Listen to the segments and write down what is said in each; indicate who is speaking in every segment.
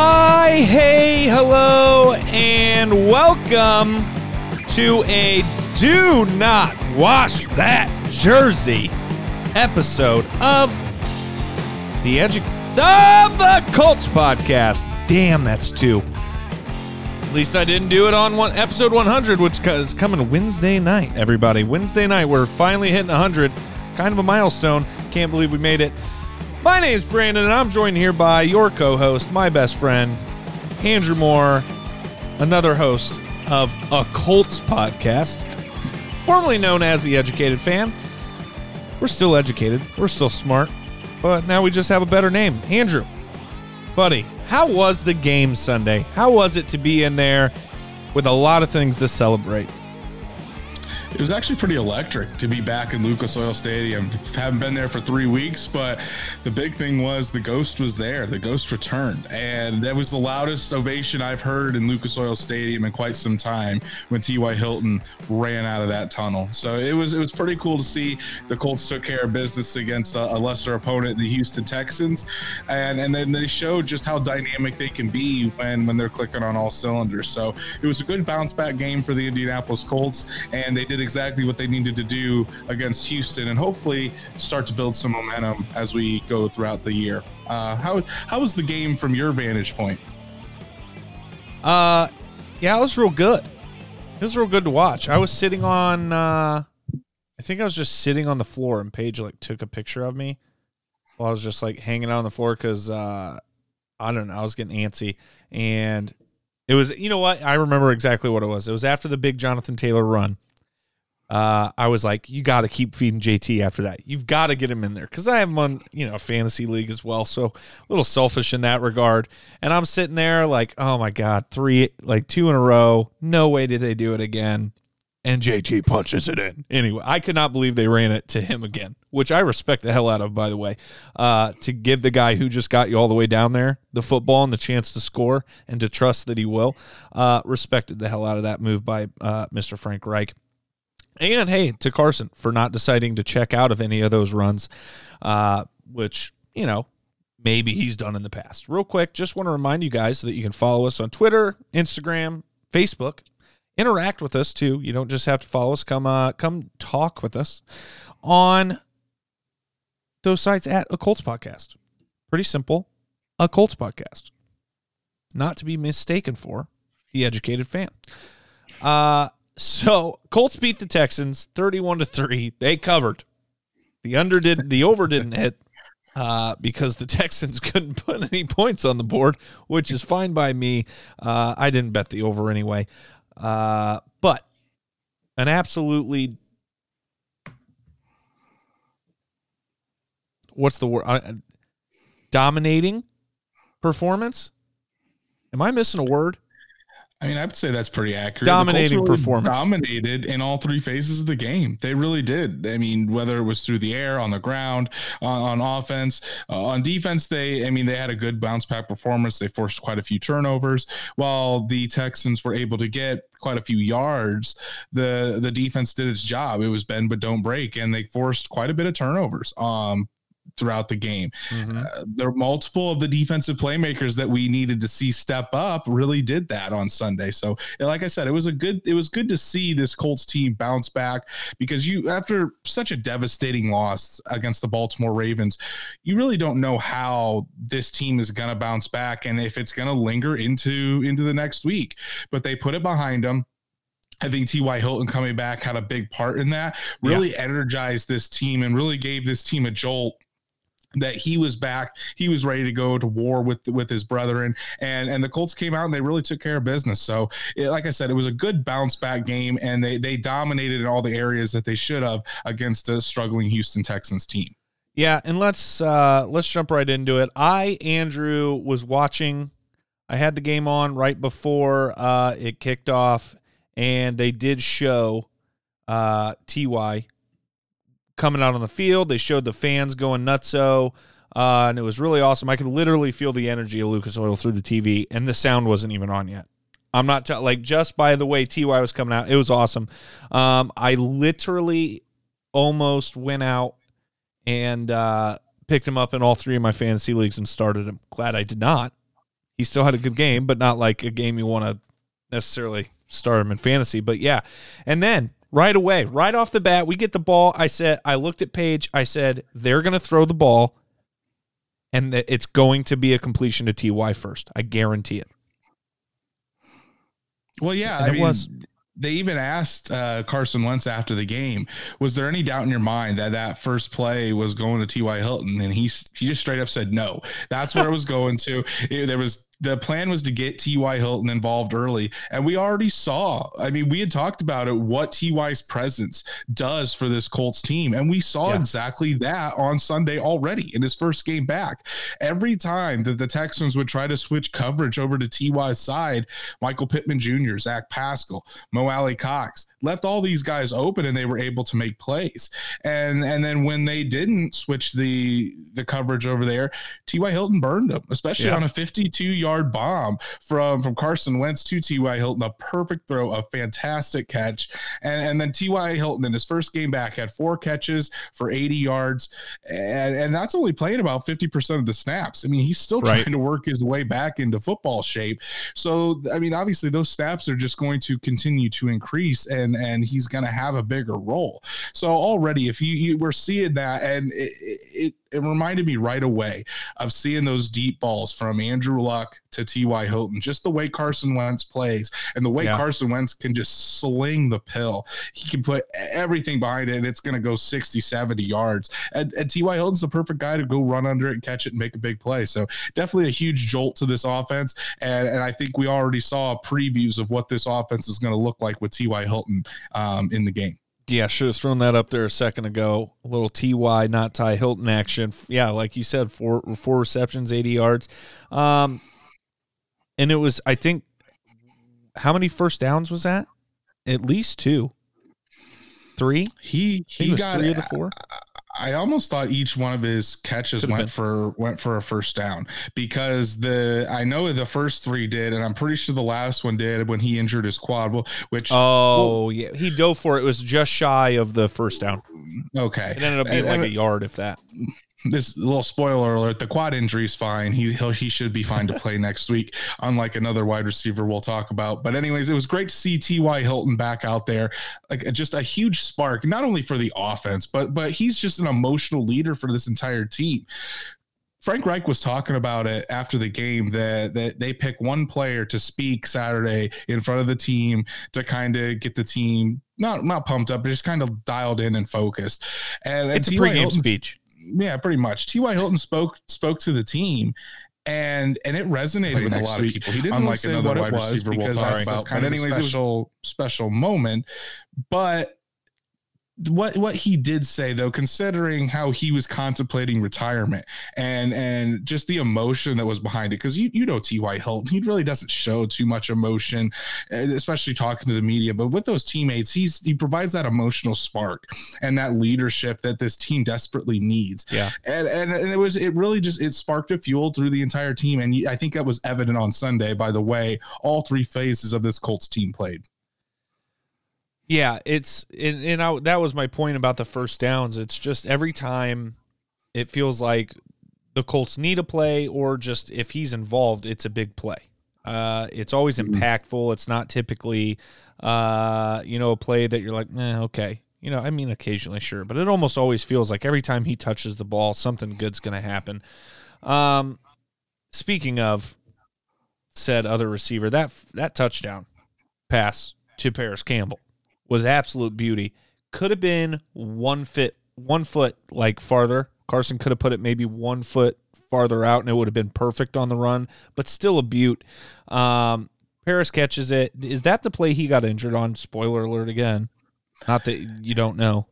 Speaker 1: Hi, hey, hello, and welcome to a Do Not Wash That Jersey episode of the Edu- of the Colts podcast. Damn, that's two. At least I didn't do it on one episode 100, which is coming Wednesday night. Everybody, Wednesday night, we're finally hitting 100. Kind of a milestone. Can't believe we made it. My name's Brandon, and I'm joined here by your co-host, my best friend, Andrew Moore, another host of a Colts podcast, formerly known as the Educated Fan. We're still educated. We're still smart, but now we just have a better name, Andrew. Buddy, how was the game Sunday? How was it to be in there with a lot of things to celebrate?
Speaker 2: It was actually pretty electric to be back in Lucas Oil Stadium. Haven't been there for three weeks, but the big thing was the ghost was there. The ghost returned, and that was the loudest ovation I've heard in Lucas Oil Stadium in quite some time when T.Y. Hilton ran out of that tunnel. So it was it was pretty cool to see the Colts took care of business against a, a lesser opponent, the Houston Texans, and and then they showed just how dynamic they can be when when they're clicking on all cylinders. So it was a good bounce back game for the Indianapolis Colts, and they did exactly what they needed to do against Houston, and hopefully start to build some momentum as we go throughout the year. Uh, how how was the game from your vantage point?
Speaker 1: Uh, yeah, it was real good. It was real good to watch. I was sitting on, uh, I think I was just sitting on the floor, and Paige like took a picture of me while I was just like hanging out on the floor because uh, I don't know, I was getting antsy, and it was, you know what? I remember exactly what it was. It was after the big Jonathan Taylor run uh, I was like, you got to keep feeding JT after that. You've got to get him in there because I have him on, you know, a fantasy league as well. So a little selfish in that regard. And I'm sitting there like, oh my God, three, like two in a row. No way did they do it again. And JT punches it in. Anyway, I could not believe they ran it to him again, which I respect the hell out of, by the way. Uh, to give the guy who just got you all the way down there the football and the chance to score and to trust that he will, uh, respected the hell out of that move by uh, Mr. Frank Reich. And hey, to Carson for not deciding to check out of any of those runs, uh, which, you know, maybe he's done in the past. Real quick, just want to remind you guys that you can follow us on Twitter, Instagram, Facebook. Interact with us too. You don't just have to follow us. Come uh come talk with us on those sites at a Colts podcast. Pretty simple. A Colts podcast. Not to be mistaken for the educated fan. Uh so Colts beat the Texans 31 to 3. They covered. The under did the over didn't hit uh, because the Texans couldn't put any points on the board, which is fine by me. Uh, I didn't bet the over anyway. Uh, but an absolutely what's the word? Uh, dominating performance. Am I missing a word?
Speaker 2: I mean, I would say that's pretty accurate.
Speaker 1: Dominating performance.
Speaker 2: Dominated in all three phases of the game. They really did. I mean, whether it was through the air, on the ground, on, on offense, uh, on defense, they, I mean, they had a good bounce back performance. They forced quite a few turnovers, while the Texans were able to get quite a few yards. The the defense did its job. It was bend but don't break, and they forced quite a bit of turnovers. Um, throughout the game. Mm-hmm. Uh, there are multiple of the defensive playmakers that we needed to see step up really did that on Sunday. So, like I said, it was a good it was good to see this Colts team bounce back because you after such a devastating loss against the Baltimore Ravens, you really don't know how this team is going to bounce back and if it's going to linger into into the next week. But they put it behind them. I think T.Y. Hilton coming back had a big part in that, really yeah. energized this team and really gave this team a jolt that he was back. He was ready to go to war with with his brethren. And and the colts came out and they really took care of business. So it, like i said it was a good bounce back game and they they dominated in all the areas that they should have against a struggling houston texans team.
Speaker 1: Yeah and let's uh let's jump right into it. I andrew was watching. I had the game on right before uh it kicked off and they did show uh ty coming out on the field. They showed the fans going nutso. Uh, and it was really awesome. I could literally feel the energy of Lucas Oil through the TV, and the sound wasn't even on yet. I'm not t- like just by the way Ty was coming out, it was awesome. Um, I literally almost went out and uh, picked him up in all three of my fantasy leagues and started him. Glad I did not. he still had a good game, but not like a game you want to necessarily start him in fantasy. But yeah, and then right away, right off the bat, we get the ball. I said, I looked at Paige. I said they're going to throw the ball, and that it's going to be a completion to Ty first. I guarantee it.
Speaker 2: Well, yeah,
Speaker 1: And
Speaker 2: I mean,
Speaker 1: was.
Speaker 2: they even asked uh, Carson Wentz after the game, was there any doubt in your mind that that first play was going to T.Y. Hilton? And he he just straight up said no. That's where it was going to. It- there was the plan was to get T.Y. Hilton involved early, and we already saw. I mean, we had talked about it what T.Y.'s presence does for this Colts team, and we saw
Speaker 1: Yeah.
Speaker 2: exactly that on Sunday already in his first game back. Every time that the Texans would try to switch coverage over to T.Y.'s side, Michael Pittman Jr., Zach Pascal, Mo Alie-Cox left all these guys open and they were able to make plays. And and then when they didn't switch the the coverage over there, T.Y. Hilton burned them, especially
Speaker 1: Yeah.
Speaker 2: on a 52 yard bomb from from Carson Wentz to T.Y. Hilton. A perfect throw, a fantastic catch. And, and then T.Y. Hilton in his first game back had four catches for 80 yards. And, and that's only playing about 50% of the snaps. I mean, he's still
Speaker 1: Right.
Speaker 2: trying to work his way back into football shape. So, I mean, obviously, those snaps are just going to continue to increase, and and he's going to have a bigger role. So already, if you, you we're seeing that, and it, it it reminded me right away of seeing those deep balls from Andrew Luck to T.Y. Hilton, just the way Carson Wentz plays and the way
Speaker 1: Yeah.
Speaker 2: Carson Wentz can just sling the pill. He can put everything behind it, and it's going to go 60, 70 yards. And, and T.Y. Hilton's the perfect guy to go run under it and catch it and make a big play. So definitely a huge jolt to this offense. And, and I think we already saw previews of what this offense is going to look like with T.Y. Hilton um, in the game.
Speaker 1: Yeah, should have thrown that up there a second ago. A little Ty, not Ty Hilton action. Yeah, like you said, four four receptions, eighty yards. Um, and it was, I think, how many first downs was that? At least two, three.
Speaker 2: He he
Speaker 1: was
Speaker 2: got
Speaker 1: three of the four.
Speaker 2: I almost thought each one of his catches
Speaker 1: Could've
Speaker 2: went
Speaker 1: been.
Speaker 2: for went for a first down because the I know the first three did, and I'm pretty sure the last one did when he injured his quad. Well, which
Speaker 1: Oh yeah, he dove for it. It was just shy of the first down.
Speaker 2: okay,
Speaker 1: It ended up being
Speaker 2: And-
Speaker 1: like
Speaker 2: and
Speaker 1: a yard, if that.
Speaker 2: This little spoiler alert: the quad injury is fine. He he'll, he should be fine to play next week, unlike another wide receiver we'll talk about. But anyways, it was great to see T.Y. Hilton back out there, like just a huge spark, not only for the offense, but but he's just an emotional leader for this entire team. Frank Reich was talking about it after the game that that they pick one player to speak Saturday in front of the team to kind of get the team not not pumped up, but just kind of dialed in and focused. And, and
Speaker 1: It's a pregame
Speaker 2: Hilton's-
Speaker 1: speech.
Speaker 2: Yeah, pretty much. T.Y. Hilton spoke spoke to the team, and and it resonated
Speaker 3: Play
Speaker 2: with a lot
Speaker 3: week,
Speaker 2: of people. He didn't
Speaker 3: unlike
Speaker 2: say what it was
Speaker 3: we'll
Speaker 2: because
Speaker 3: talk
Speaker 2: that's, that's kind of a
Speaker 3: anyways, was-
Speaker 2: special special moment. But what what he did say though, considering how he was contemplating retirement and and just the emotion that was behind it, because you you know T.Y. Hilton, he really doesn't show too much emotion, uh, especially talking to the media. But with those teammates, he's he provides that emotional spark and that leadership that this team desperately needs
Speaker 1: Yeah.
Speaker 2: and, and and it was it really just it sparked a fuel through the entire team and i think that was evident on sunday by the way all three phases of this colts team played
Speaker 1: Yeah, it's and, and I, that was my point about the first downs. It's just every time it feels like the Colts need a play, or just if he's involved, it's a big play. Uh, it's always
Speaker 2: Mhm.
Speaker 1: impactful. It's not typically, uh, you know, a play that you're like, eh, okay. You know, I mean, occasionally, sure, but it almost always feels like every time he touches the ball, something good's going to happen. Um, speaking of said other receiver, that that touchdown pass to Parris Campbell was absolute beauty. Could have been one fit, one foot like farther. Carson could have put it maybe one foot farther out, and it would have been perfect on the run. But still a beaut. Um, Parris catches it. Is that the play he got injured on? Spoiler alert again. Not that you don't know.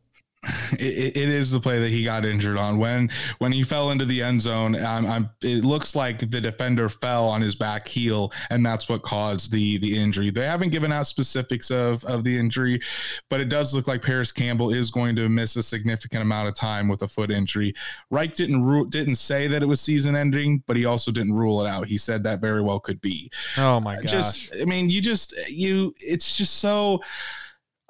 Speaker 2: It, it- is the play that he got injured on. When when he fell into the end zone I'm, I'm it looks like the defender fell on his back heel and that's what caused the the injury. They haven't given out specifics of of the injury but it does look like parris campbell is going to miss a significant amount of time with a foot injury. Reich didn't rule didn't say that it was season ending but he also didn't rule it out. He said that very well could be.
Speaker 1: Oh my gosh.
Speaker 2: just i mean you just you it's just so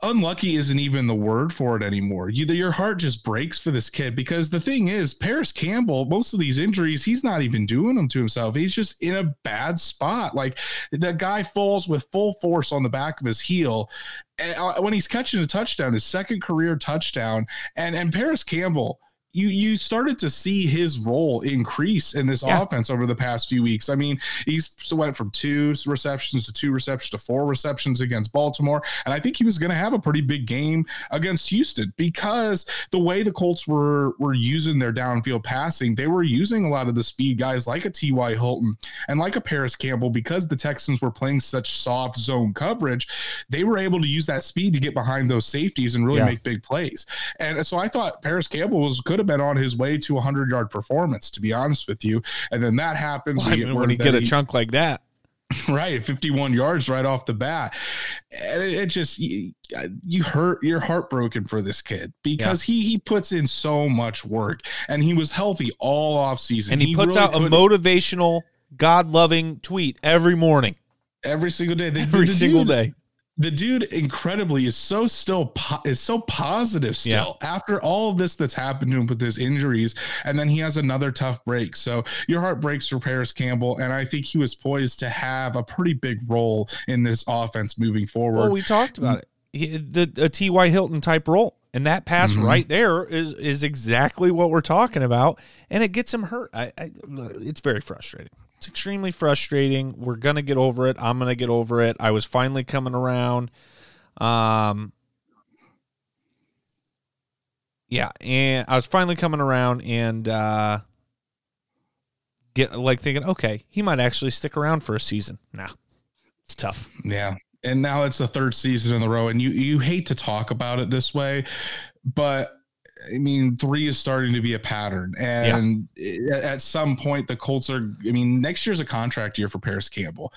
Speaker 2: unlucky isn't even the word for it anymore. You, your heart just breaks for this kid because the thing is, Parris Campbell, most of these injuries, he's not even doing them to himself. He's just in a bad spot. Like the guy falls with full force on the back of his heel uh, when he's catching a touchdown, his second career touchdown, and and Parris Campbell you you started to see his role increase in this yeah. offense over the past few weeks. I mean, he's went from two receptions to two receptions to four receptions against Baltimore, and I think he was going to have a pretty big game against Houston because the way the Colts were were using their downfield passing, they were using a lot of the speed guys like a T.Y. Hilton and like a Parris Campbell because the Texans were playing such soft zone coverage. They were able to use that speed to get behind those safeties and really yeah. make big plays. And so I thought Parris Campbell was could have been on his way to a hundred yard performance, to be honest with you. And then that happens
Speaker 1: well, when you get a he, chunk like that.
Speaker 2: Right, 51 yards right off the bat. And it, it just you, you, hurt you're heartbroken for this kid because yeah. he he puts in so much work and he was healthy all off season.
Speaker 1: And he, he puts really out a motivational, God-loving tweet every morning.
Speaker 2: Every single day.
Speaker 1: The, every the single dude, day
Speaker 2: the dude incredibly is so still po- is so positive still yeah. after all of this that's happened to him with his injuries and then he has another tough break so your heart breaks for parris Campbell and I think he was poised to have a pretty big role in this offense moving forward.
Speaker 1: Well, we talked about it. He, the a T.Y. Hilton type role. And that pass mm-hmm. right there is is exactly what we're talking about, and it gets him hurt. I, I it's very frustrating. It's extremely frustrating. We're gonna get over it. I'm gonna get over it. I was finally coming around. Um, yeah, and I was finally coming around and uh, get like thinking, okay, he might actually stick around for a season. Nah, it's tough.
Speaker 2: Yeah, and now it's the third season in a row, and you you hate to talk about it this way, but I mean, three is starting to be a pattern. And yeah. at some point, the Colts are, I mean, next year's a contract year for Parris Campbell.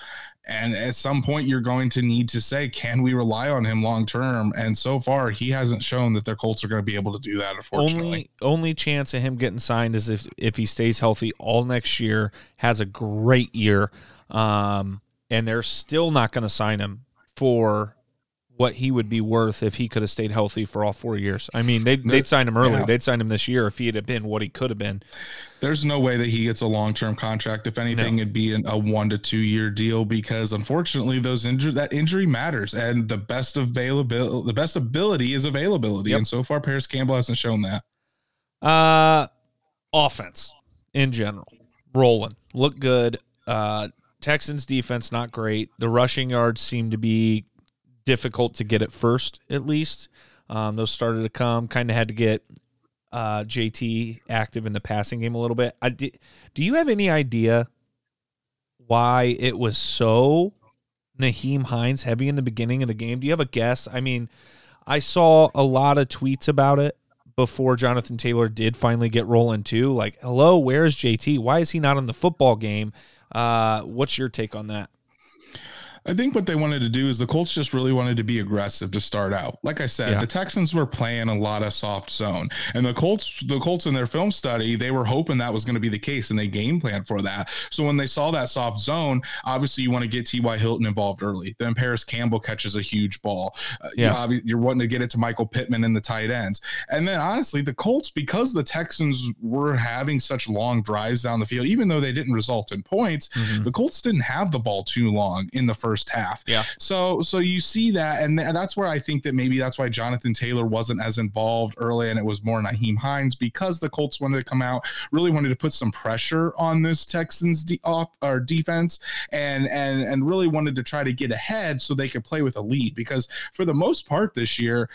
Speaker 2: And at some point, you're going to need to say, can we rely on him long term? And so far, he hasn't shown that their Colts are going to be able to do that, unfortunately.
Speaker 1: Only, only chance of him getting signed is if, if he stays healthy all next year, has a great year. Um, and they're still not going to sign him for what he would be worth if he could have stayed healthy for all four years. I mean, they'd, they'd sign him early. Yeah. They'd sign him this year if he had been what he could have been.
Speaker 2: There's no way that he gets a long term contract. If anything, no. it'd be an, a one to two year deal because unfortunately, those injury that injury matters, and the best availability, the best ability is availability, yep. and so far, Parris Campbell hasn't shown that.
Speaker 1: Uh, offense in general, rolling, look good. Uh, Texans defense not great. The rushing yards seem to be difficult to get at first, at least. Um, those started to come. Kind of had to get uh, JT active in the passing game a little bit. I did, do you have any idea why it was so Nyheim Hines heavy in the beginning of the game? Do you have a guess? I mean, I saw a lot of tweets about it before Jonathan Taylor did finally get rolling too. Like, hello, where's JT? Why is he not in the football game? Uh, what's your take on that?
Speaker 2: I think what they wanted to do is the Colts just really wanted to be aggressive to start out. Like I said, yeah. the Texans were playing a lot of soft zone, and the Colts, the Colts in their film study, they were hoping that was going to be the case, and they game plan for that. So when they saw that soft zone, obviously you want to get T.Y. Hilton involved early. Then Parris Campbell catches a huge ball. Uh, yeah, you you're wanting to get it to Michael Pittman in the tight ends, and then honestly, the Colts because the Texans were having such long drives down the field, even though they didn't result in points, mm-hmm. the Colts didn't have the ball too long in the first first half.
Speaker 1: Yeah.
Speaker 2: So so you see that, and th- that's where I think that maybe that's why Jonathan Taylor wasn't as involved early, and it was more Nyheim Hines because the Colts wanted to come out, really wanted to put some pressure on this Texans de- off or defense, and and and really wanted to try to get ahead so they could play with a lead because for the most part this year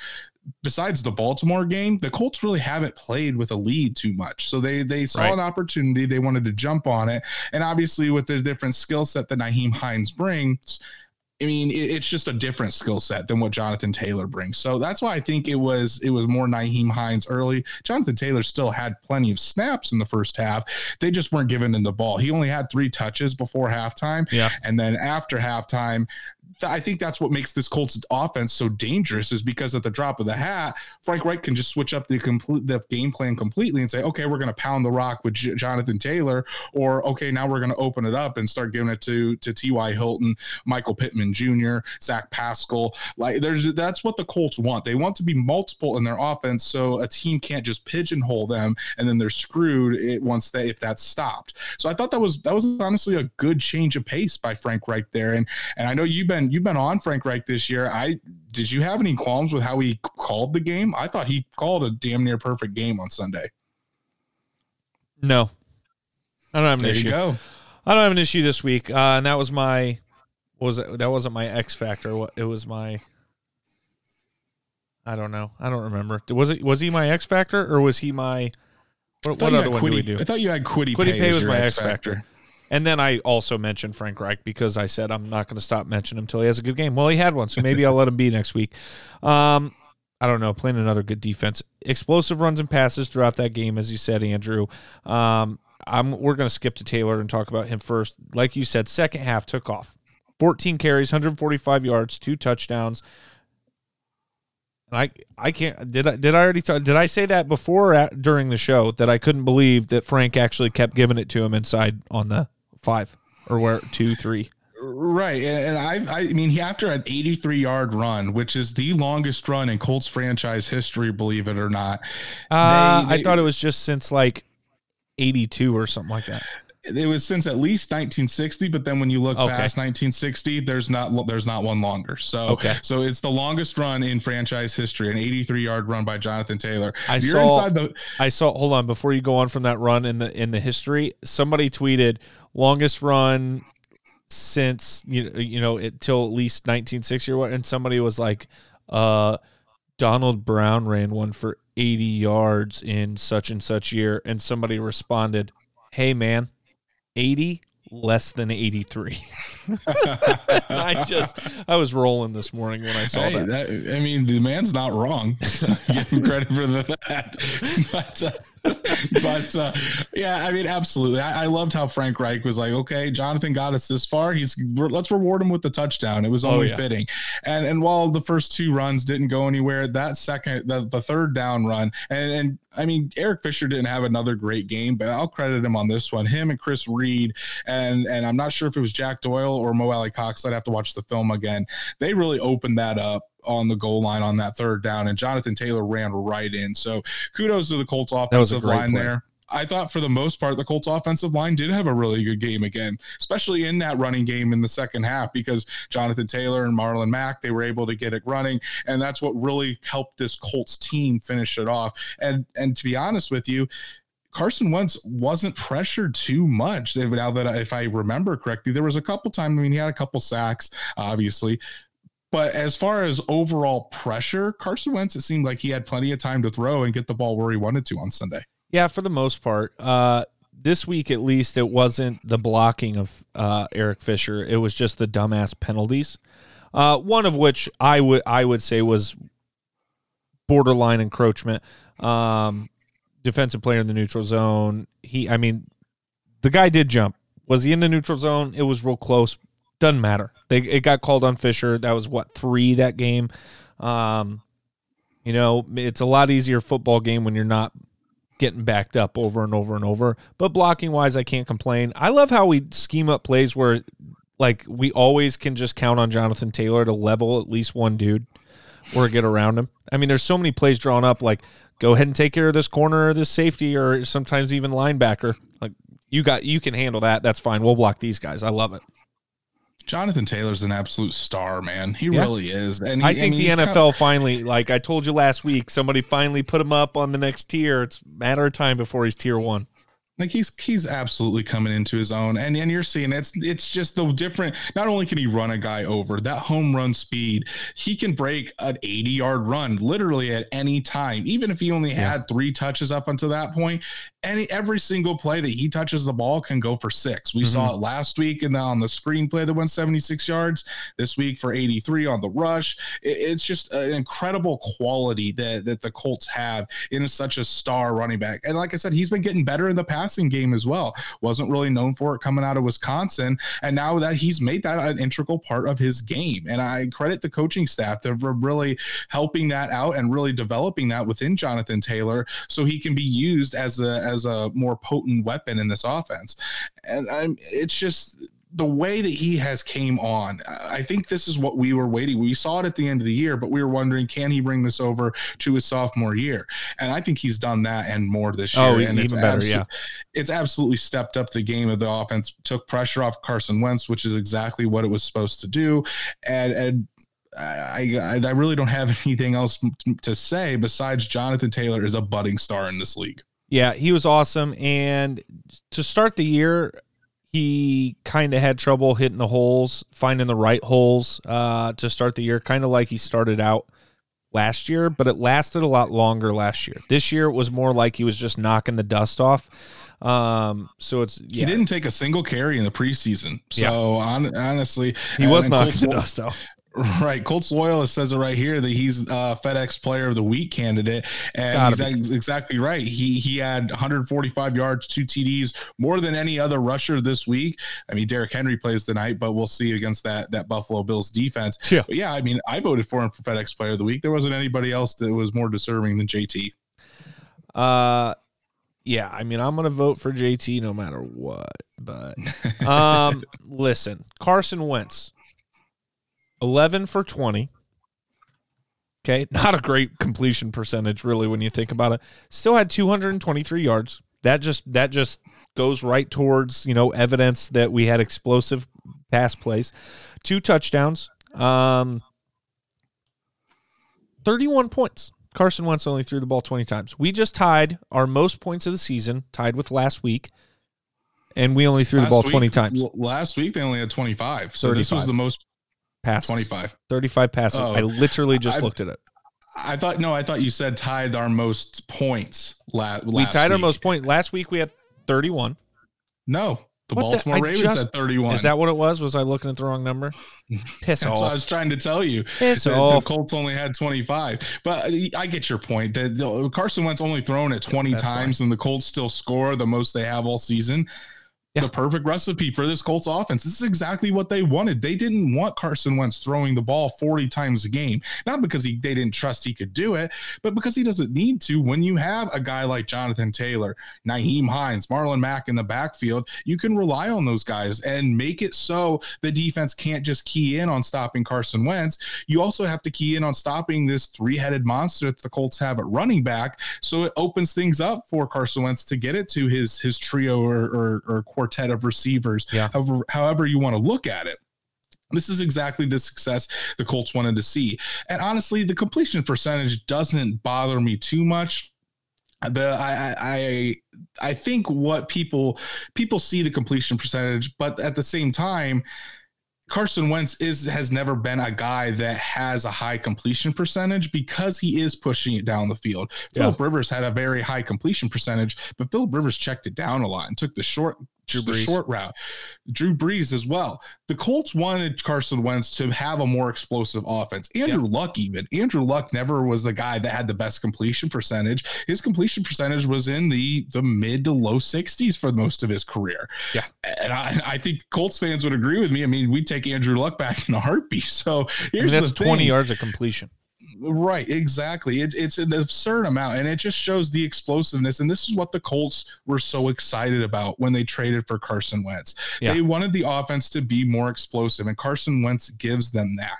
Speaker 2: besides the Baltimore game, the Colts really haven't played with a lead too much. So they they saw right. an opportunity, they wanted to jump on it, and obviously with the different skill set that Nyheim Hines brings. I mean, it's just a different skill set than what Jonathan Taylor brings. So that's why I think it was it was more Nyheim Hines early. Jonathan Taylor still had plenty of snaps in the first half. They just weren't giving him the ball. He only had three touches before halftime.
Speaker 1: Yeah.
Speaker 2: And then after halftime, I think that's what makes this Colts offense so dangerous is because at the drop of the hat, Frank Reich can just switch up the complete the game plan completely and say, okay, we're going to pound the rock with J- Jonathan Taylor, or okay, now we're going to open it up and start giving it to to T.Y. Hilton, Michael Pittman Jr., Zach Pascal. Like there's that's what the Colts want. They want to be multiple in their offense, so a team can't just pigeonhole them and then they're screwed once they if that's stopped. So I thought that was that was honestly a good change of pace by Frank Reich there, and and I know you've been you've been on Frank Reich this year. I did you have any qualms with how he called the game? I thought he called a damn near perfect game on Sunday.
Speaker 1: No, I don't have an
Speaker 2: There
Speaker 1: issue. I don't have an issue this week, uh, and that was my was it, that wasn't my X factor. What it was my. I don't know. I don't remember. Was it was he my X factor or was he my what, what other one do we do?
Speaker 2: I thought you had Kwity,
Speaker 1: Kwity
Speaker 2: Paye,
Speaker 1: Paye
Speaker 2: as
Speaker 1: was my
Speaker 2: X
Speaker 1: X factor. And then I also mentioned Frank Reich because I said I'm not going to stop mentioning him until he has a good game. Well, he had one, so maybe I'll let him be next week. Um, I don't know. Playing another good defense, explosive runs and passes throughout that game, as you said, Andrew. Um, I'm we're going to skip to Taylor and talk about him first. Like you said, second half took off. 14 carries, 145 yards, two touchdowns. And I I can't did I did I already talk, did I say that before or at, during the show that I couldn't believe that Frank actually kept giving it to him inside on the five or where two three.
Speaker 2: Right, and, and I, I mean, he after an 83 yard run, which is the longest run in Colts franchise history, believe it or not.
Speaker 1: Uh,
Speaker 2: They-
Speaker 1: I thought it was just since like 82 or something like that.
Speaker 2: It was since at least 1960, but then when you look
Speaker 1: Okay.
Speaker 2: past 1960, there's not there's not one longer. So
Speaker 1: Okay.
Speaker 2: so it's the longest run in franchise history, an 83 yard run by Jonathan Taylor.
Speaker 1: I
Speaker 2: you're
Speaker 1: saw-
Speaker 2: inside the
Speaker 1: I saw. Hold on, before you go on from that run in the in the history, somebody tweeted longest run since you know you know it till at least 1960 or what, and somebody was like, uh, Donald Brown ran one for 80 yards in such and such year, and somebody responded, "Hey man, 80 less than 83." I just I was rolling this morning when I saw
Speaker 2: Hey,
Speaker 1: that.
Speaker 2: that- I mean, the man's not wrong. Give him credit for the, that. But, uh, but uh, yeah, I mean, absolutely. I, I loved how Frank Reich was like, okay, Jonathan got us this far. He's let's reward him with the touchdown. It was
Speaker 1: Oh,
Speaker 2: only
Speaker 1: yeah.
Speaker 2: fitting. And and while the first two runs didn't go anywhere, that second, the, the third down run, and and I mean, Eric Fisher didn't have another great game, but I'll credit him on this one. Him and Chris Reed, and and I'm not sure if it was Jack Doyle or Mo Alie-Cox. I'd have to watch the film again. They really opened that up on the goal line on that third down, and Jonathan Taylor ran right in. So kudos to the Colts offensive line
Speaker 1: play.
Speaker 2: there. I thought for the most part, the Colts offensive line did have a really good game again, especially in that running game in the second half because Jonathan Taylor and Marlon Mack, they were able to get it running. And that's what really helped this Colts team finish it off. And and to be honest with you, Carson Wentz wasn't pressured too much. Now that if I remember correctly, there was a couple times. I mean, he had a couple sacks, obviously, but as far as overall pressure, Carson Wentz, it seemed like he had plenty of time to throw and get the ball where he wanted to on Sunday.
Speaker 1: Yeah, for the most part. Uh, this week, at least, it wasn't the blocking of uh, Eric Fisher. It was just the dumbass penalties. Uh, one of which I would I would say was borderline encroachment. Um, defensive player in the neutral zone. He, I mean, the guy did jump. Was he in the neutral zone? It was real close. Doesn't matter. They it got called on Fisher. That was what three that game. Um, you know, it's a lot easier football game when you're not getting backed up over and over and over. But blocking wise, I can't complain. I love how we scheme up plays where like we always can just count on Jonathan Taylor to level at least one dude or get around him. I mean, there's so many plays drawn up like go ahead and take care of this corner or this safety or sometimes even linebacker. Like you got you can handle that. That's fine. We'll block these guys. I love it.
Speaker 2: Jonathan Taylor's an absolute star, man. He
Speaker 1: Yeah.
Speaker 2: really is. And
Speaker 1: I
Speaker 2: he-
Speaker 1: think
Speaker 2: mean,
Speaker 1: the NFL
Speaker 2: kind of-
Speaker 1: finally, like I told you last week, somebody finally put him up on the next tier. It's a matter of time before he's tier one.
Speaker 2: Like he's he's absolutely coming into his own and and you're seeing it's it's just the different not only can he run a guy over that home run speed he can break an 80 yard run literally at any time even if he only
Speaker 1: Yeah.
Speaker 2: had three touches up until that point any every single play that he touches the ball can go for six. We mm-hmm. saw it last week and on the screenplay that went 76 yards. This week for 83 on the rush. It, it's just an incredible quality that that the Colts have in such a star running back. And like I said, he's been getting better in the passing game as well. Wasn't really known for it coming out of Wisconsin, and now that he's made that an integral part of his game. And I credit the coaching staff for really helping that out and really developing that within Jonathan Taylor so he can be used as a as a more potent weapon in this offense. And I'm it's just the way that he has came on, I think this is what we were waiting. We saw it at the end of the year, but we were wondering, can he bring this over to his sophomore year? And I think he's done that and more this oh, year.
Speaker 1: Oh,
Speaker 2: and
Speaker 1: even
Speaker 2: it's
Speaker 1: better, abso- yeah.
Speaker 2: It's absolutely stepped up the game of the offense, took pressure off Carson Wentz, which is exactly what it was supposed to do. And and I, I, I really don't have anything else to say besides Jonathan Taylor is a budding star in this league.
Speaker 1: Yeah, he was awesome. And to start the year, he kind of had trouble hitting the holes, finding the right holes uh, to start the year, kind of like he started out last year, but it lasted a lot longer last year. This year, it was more like he was just knocking the dust off. Um, so it's
Speaker 2: yeah. he didn't take a single carry in the preseason. So yeah. on, honestly,
Speaker 1: he was knocking the dust off.
Speaker 2: Right, Colts loyalist says it right here that he's a FedEx Player of the Week candidate, and he's ex- exactly right. He he had 145 yards, two TDs, more than any other rusher this week. I mean, Derrick Henry plays tonight, but we'll see against that that Buffalo Bills defense. Yeah, but yeah. I mean, I voted for him for FedEx Player of the Week. There wasn't anybody else that was more deserving than JT.
Speaker 1: Uh, yeah. I mean, I'm gonna vote for JT no matter what. But um, listen, Carson Wentz 11 for 20. Okay, not a great completion percentage really when you think about it. Still had 223 yards. That just that just goes right towards, you know, evidence that we had explosive pass plays. Two touchdowns. Um 31 points. Carson Wentz only threw the ball 20 times. We just tied our most points of the season, tied with last week and we only threw last the ball
Speaker 2: week,
Speaker 1: 20 times.
Speaker 2: Last week they only had 25. So 35. this was the most
Speaker 1: passes.
Speaker 2: 25.
Speaker 1: 35 passes. Oh, I literally just I, looked at it.
Speaker 2: I thought no, I thought you said tied our most points la- last
Speaker 1: We tied
Speaker 2: week.
Speaker 1: our most points. Last week we had 31.
Speaker 2: No. The what Baltimore the, Ravens just, had 31.
Speaker 1: Is that what it was? Was I looking at the wrong number?
Speaker 2: Piss That's off. what I was trying to tell you.
Speaker 1: Piss the, off.
Speaker 2: The Colts only had 25. But uh, I get your point. That Carson Wentz only thrown it 20 That's times and the Colts still score the most they have all season yeah. the perfect recipe for this Colts offense. This is exactly what they wanted. They didn't want Carson Wentz throwing the ball 40 times a game, not because he, they didn't trust he could do it, but because he doesn't need to. When you have a guy like Jonathan Taylor, Nyheim Hines, Marlon Mack in the backfield, you can rely on those guys and make it so the defense can't just key in on stopping Carson Wentz. You also have to key in on stopping this three headed monster that the Colts have at running back. So it opens things up for Carson Wentz to get it to his, his trio or, or, or quartet of receivers, yeah. however, however you want to look at it. This is exactly the success the Colts wanted to see. And honestly, the completion percentage doesn't bother me too much. The I I I think what people people see the completion percentage, but at the same time, Carson Wentz is has never been a guy that has a high completion percentage because he is pushing it down the field. Yeah. Philip Rivers had a very high completion percentage, but Philip Rivers checked it down a lot and took the short Drew the short route. Drew Brees as well. The Colts wanted Carson Wentz to have a more explosive offense. Andrew yeah. Luck, even Andrew Luck, never was the guy that had the best completion percentage. His completion percentage was in the the mid to low sixties for most of his career.
Speaker 1: Yeah,
Speaker 2: and I, I think Colts fans would agree with me. I mean, we'd take Andrew Luck back in a heartbeat. So here's I mean, that's
Speaker 1: twenty yards of completion.
Speaker 2: Right, exactly. It's it's an absurd amount, and it just shows the explosiveness. And this is what the Colts were so excited about when they traded for Carson Wentz. Yeah. They wanted the offense to be more explosive, and Carson Wentz gives them that.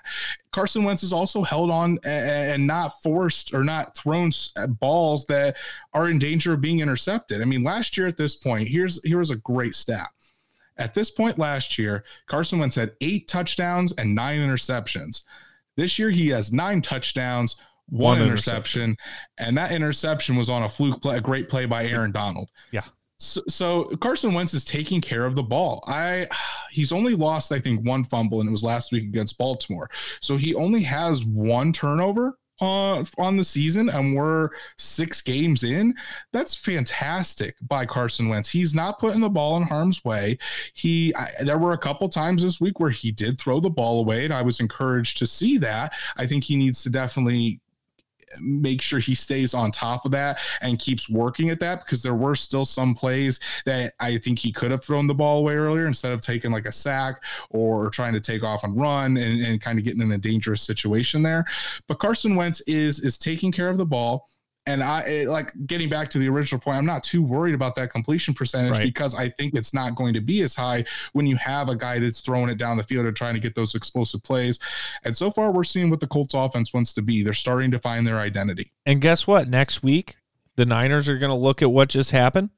Speaker 2: Carson Wentz is also held on and not forced or not thrown uh, balls that are in danger of being intercepted. I mean, last year at this point, here's here was a great stat. At this point last year, Carson Wentz had eight touchdowns and nine interceptions. This year he has nine touchdowns, one, one interception, interception, and that interception was on a fluke play, a great play by Aaron Donald.
Speaker 1: Yeah.
Speaker 2: So, so, Carson Wentz is taking care of the ball. I he's only lost I think one fumble and it was last week against Baltimore. So he only has one turnover uh, on the season and we're six games in, that's fantastic by Carson Wentz. He's not putting the ball in harm's way. He I, there were a couple times this week where he did throw the ball away, and I was encouraged to see that. I think he needs to definitely make sure he stays on top of that and keeps working at that because there were still some plays that I think he could have thrown the ball away earlier instead of taking like a sack or trying to take off and run and, and kind of getting in a dangerous situation there. But Carson Wentz is is taking care of the ball and I like getting back to the original point. I'm not too worried about that completion percentage right. because I think it's not going to be as high when you have a guy that's throwing it down the field and trying to get those explosive plays. And so far, we're seeing what the Colts offense wants to be. They're starting to find their identity.
Speaker 1: And guess what? Next week, the Niners are going to look at what just happened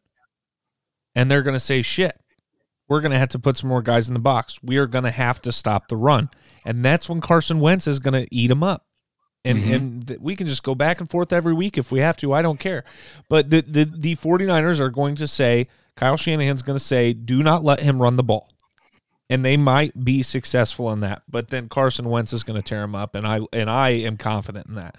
Speaker 1: and they're going to say, shit, we're going to have to put some more guys in the box. We are going to have to stop the run. And that's when Carson Wentz is going to eat them up and mm-hmm. and th- we can just go back and forth every week if we have to. I don't care. But the the the 49ers are going to say Kyle Shanahan's going to say do not let him run the ball. And they might be successful in that, but then Carson Wentz is going to tear him up and I and I am confident in that.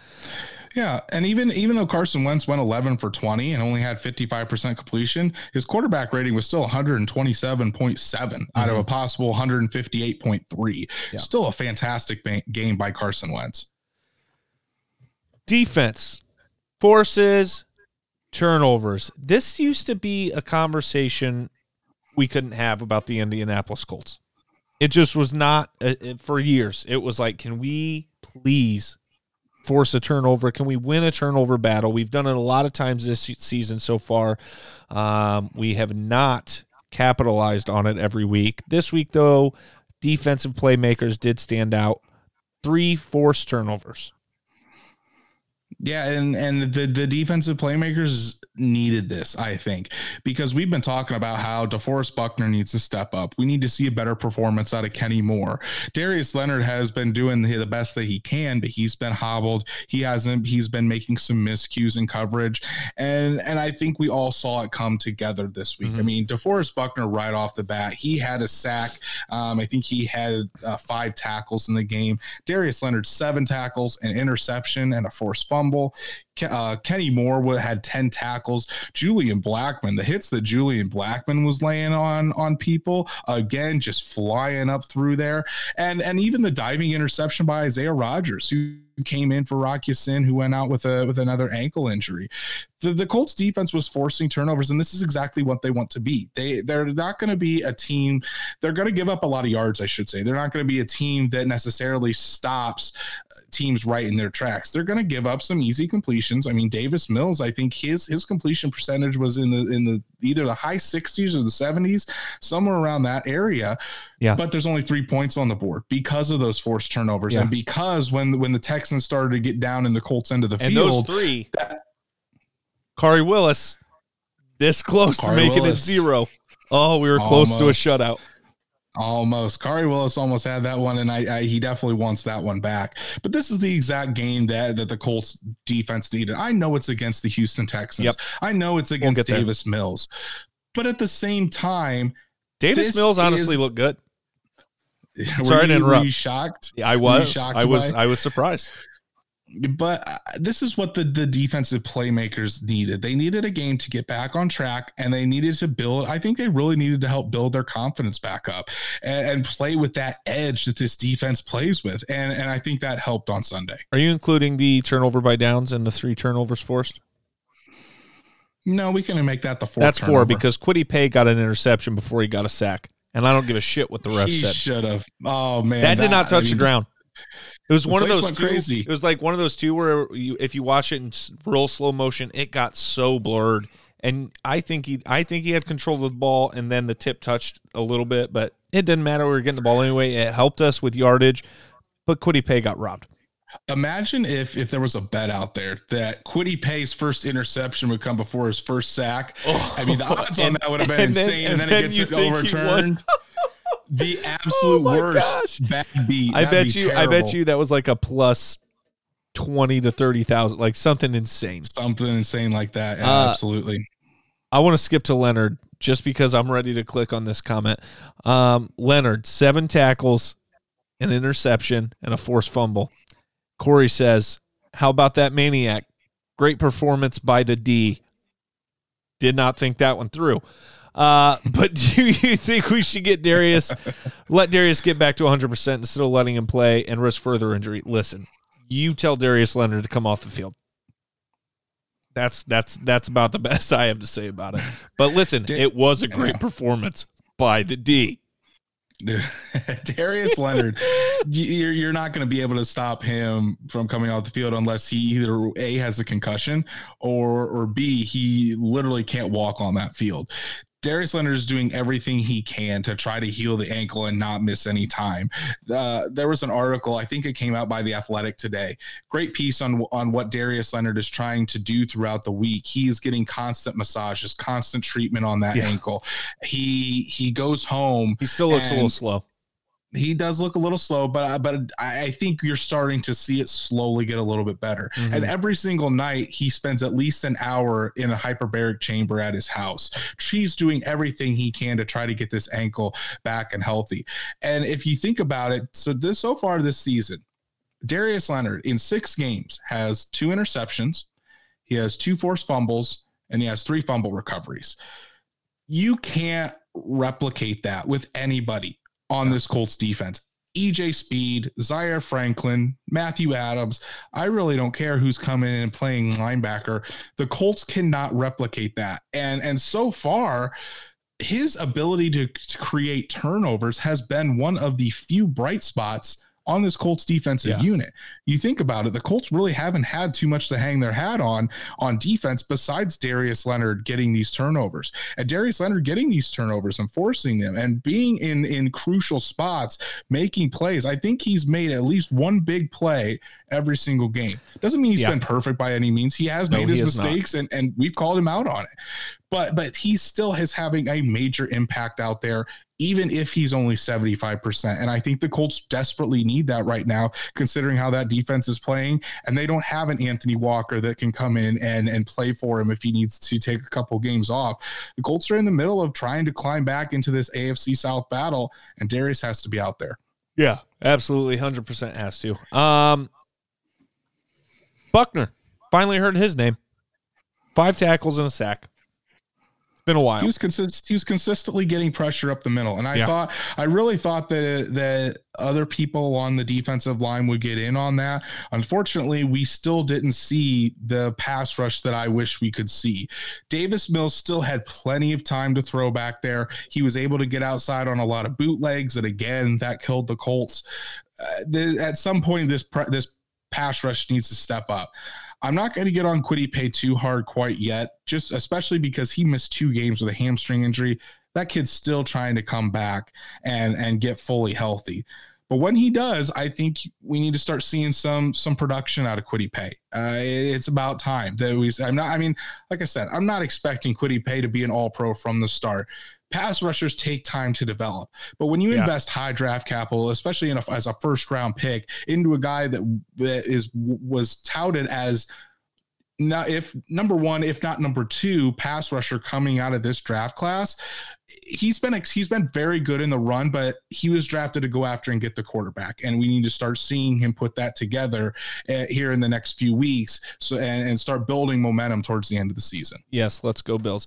Speaker 2: Yeah, and even even though Carson Wentz went 11 for 20 and only had 55% completion, his quarterback rating was still 127.7 mm-hmm. out of a mm-hmm. possible 158.3. Yeah. Still a fantastic game by Carson Wentz.
Speaker 1: Defense forces turnovers. This used to be a conversation we couldn't have about the Indianapolis Colts. It just was not uh, for years. It was like, can we please force a turnover? Can we win a turnover battle? We've done it a lot of times this season so far. Um, we have not capitalized on it every week. This week, though, defensive playmakers did stand out. Three forced turnovers.
Speaker 2: Yeah, and and the the defensive playmakers needed this, I think, because we've been talking about how DeForest Buckner needs to step up. We need to see a better performance out of Kenny Moore. Darius Leonard has been doing the, the best that he can, but he's been hobbled. He hasn't. He's been making some miscues in coverage, and and I think we all saw it come together this week. Mm-hmm. I mean, DeForest Buckner right off the bat, he had a sack. Um, I think he had uh, five tackles in the game. Darius Leonard seven tackles, an interception, and a forced fumble fumble. Uh, Kenny Moore had 10 tackles. Julian Blackmon, the hits that Julian Blackmon was laying on on people, again, just flying up through there. And and even the diving interception by Isaiah Rodgers, who came in for Rock Ya-Sin, who went out with a with another ankle injury. The, the Colts defense was forcing turnovers, and this is exactly what they want to be. They they're not going to be a team. They're going to give up a lot of yards, I should say. They're not going to be a team that necessarily stops teams right in their tracks. They're going to give up some easy completions. I mean, Davis Mills, I think his his completion percentage was in the in the either the high 60s or the 70s, somewhere around that area. Yeah. But there's only three points on the board because of those forced turnovers, yeah. and because when when the Texans started to get down in the Colts end of the
Speaker 1: and
Speaker 2: field,
Speaker 1: those three, that, Khari Willis, this close Khari to making Willis. it zero. Oh, we were close to a shutout.
Speaker 2: Almost. Khari Willis almost had that one, and I, I, he definitely wants that one back. But this is the exact game that, that the Colts defense needed. I know it's against the Houston Texans. Yep. I know it's against we'll Davis there. Mills. But at the same time,
Speaker 1: Davis Mills honestly is, looked good.
Speaker 2: Sorry you, to interrupt. Were you shocked?
Speaker 1: Yeah, I was. I was. I was surprised
Speaker 2: but uh, this is what the, the defensive playmakers needed. They needed a game to get back on track and they needed to build. I think they really needed to help build their confidence back up and, and play with that edge that this defense plays with. And, and I think that helped on Sunday.
Speaker 1: Are you including the turnover by downs and the three turnovers forced?
Speaker 2: No, we can make that the four.
Speaker 1: That's turnover. four because Kwity Paye got an interception before he got a sack. And I don't give a shit what the ref
Speaker 2: he
Speaker 1: said.
Speaker 2: Should have. Oh man,
Speaker 1: that, that, did not touch I mean, the ground. It was the one of those two, crazy. It was like one of those two where you, if you watch it in real slow motion, it got so blurred. And I think he, I think he had control of the ball, and then the tip touched a little bit, but it didn't matter. We were getting the ball anyway. It helped us with yardage, but Kwity Paye got robbed.
Speaker 2: Imagine if if there was a bet out there that Kwity Paye's first interception would come before his first sack. Oh, I mean, the odds and, on that would have been and insane, then, and, and, then, then it gets overturned the absolute oh worst gosh. bad beat.
Speaker 1: I bet you. Terrible. I bet you that was like a plus twenty to thirty thousand, like something insane.
Speaker 2: Something insane like that. Yeah, uh, absolutely.
Speaker 1: I want to skip to Leonard just because I'm ready to click on this comment. Um, Leonard, seven tackles, an interception, and a forced fumble. Corey says, How about that maniac? Great performance by the D. Did not think that one through. Uh, but do you think we should get Darius, let Darius get back to 100% instead of letting him play and risk further injury? Listen, you tell Darius Leonard to come off the field. That's that's that's about the best I have to say about it. But listen, it was a great performance by the D.
Speaker 2: Darius Leonard, you're, you're not going to be able to stop him from coming off the field unless he either A has a concussion or or B he literally can't walk on that field. Darius Leonard is doing everything he can to try to heal the ankle and not miss any time. Uh, there was an article, I think it came out by the Athletic today. Great piece on on what Darius Leonard is trying to do throughout the week. He is getting constant massages, constant treatment on that yeah. ankle. He he goes home.
Speaker 1: He still looks a little slow
Speaker 2: he does look a little slow, but but I think you're starting to see it slowly get a little bit better. Mm-hmm. And every single night, he spends at least an hour in a hyperbaric chamber at his house. He's doing everything he can to try to get this ankle back and healthy. And if you think about it, so this so far this season, Darius Leonard in six games has two interceptions, he has two forced fumbles, and he has three fumble recoveries. You can't replicate that with anybody on this Colts defense. EJ Speed, Zaire Franklin, Matthew Adams. I really don't care who's coming in and playing linebacker. The Colts cannot replicate that. And and so far, his ability to, to create turnovers has been one of the few bright spots on this Colts defensive yeah. unit. You think about it, the Colts really haven't had too much to hang their hat on on defense besides Darius Leonard getting these turnovers. And Darius Leonard getting these turnovers and forcing them and being in in crucial spots, making plays. I think he's made at least one big play every single game. Doesn't mean he's yeah. been perfect by any means. He has no, made his mistakes and and we've called him out on it but but he still is having a major impact out there even if he's only 75%. And I think the Colts desperately need that right now, considering how that defense is playing. And they don't have an Anthony Walker that can come in and, and play for him if he needs to take a couple games off. The Colts are in the middle of trying to climb back into this AFC South battle, and Darius has to be out there.
Speaker 1: Yeah, absolutely. 100% has to. Um, Buckner finally heard his name. Five tackles and a sack been a while.
Speaker 2: He was consist he was consistently getting pressure up the middle, and I yeah. thought I really thought that that other people on the defensive line would get in on that. Unfortunately, we still didn't see the pass rush that I wish we could see. Davis Mills still had plenty of time to throw back there. He was able to get outside on a lot of bootlegs, and again, that killed the Colts. Uh, the, at some point, this this pass rush needs to step up. I'm not going to get on Kwity Paye too hard quite yet, just especially because he missed two games with a hamstring injury. That kid's still trying to come back and and get fully healthy. But when he does, I think we need to start seeing some some production out of Kwity Paye. Uh, it's about time that we. I'm not. I mean, like I said, I'm not expecting Kwity Paye to be an All Pro from the start pass rushers take time to develop. But when you yeah. invest high draft capital, especially in a, as a first round pick, into a guy that that is was touted as not if number one, if not number two, pass rusher coming out of this draft class, he's been he's been very good in the run, but he was drafted to go after and get the quarterback, and we need to start seeing him put that together uh, here in the next few weeks, so and, and start building momentum towards the end of the season.
Speaker 1: Yes, let's go Bills.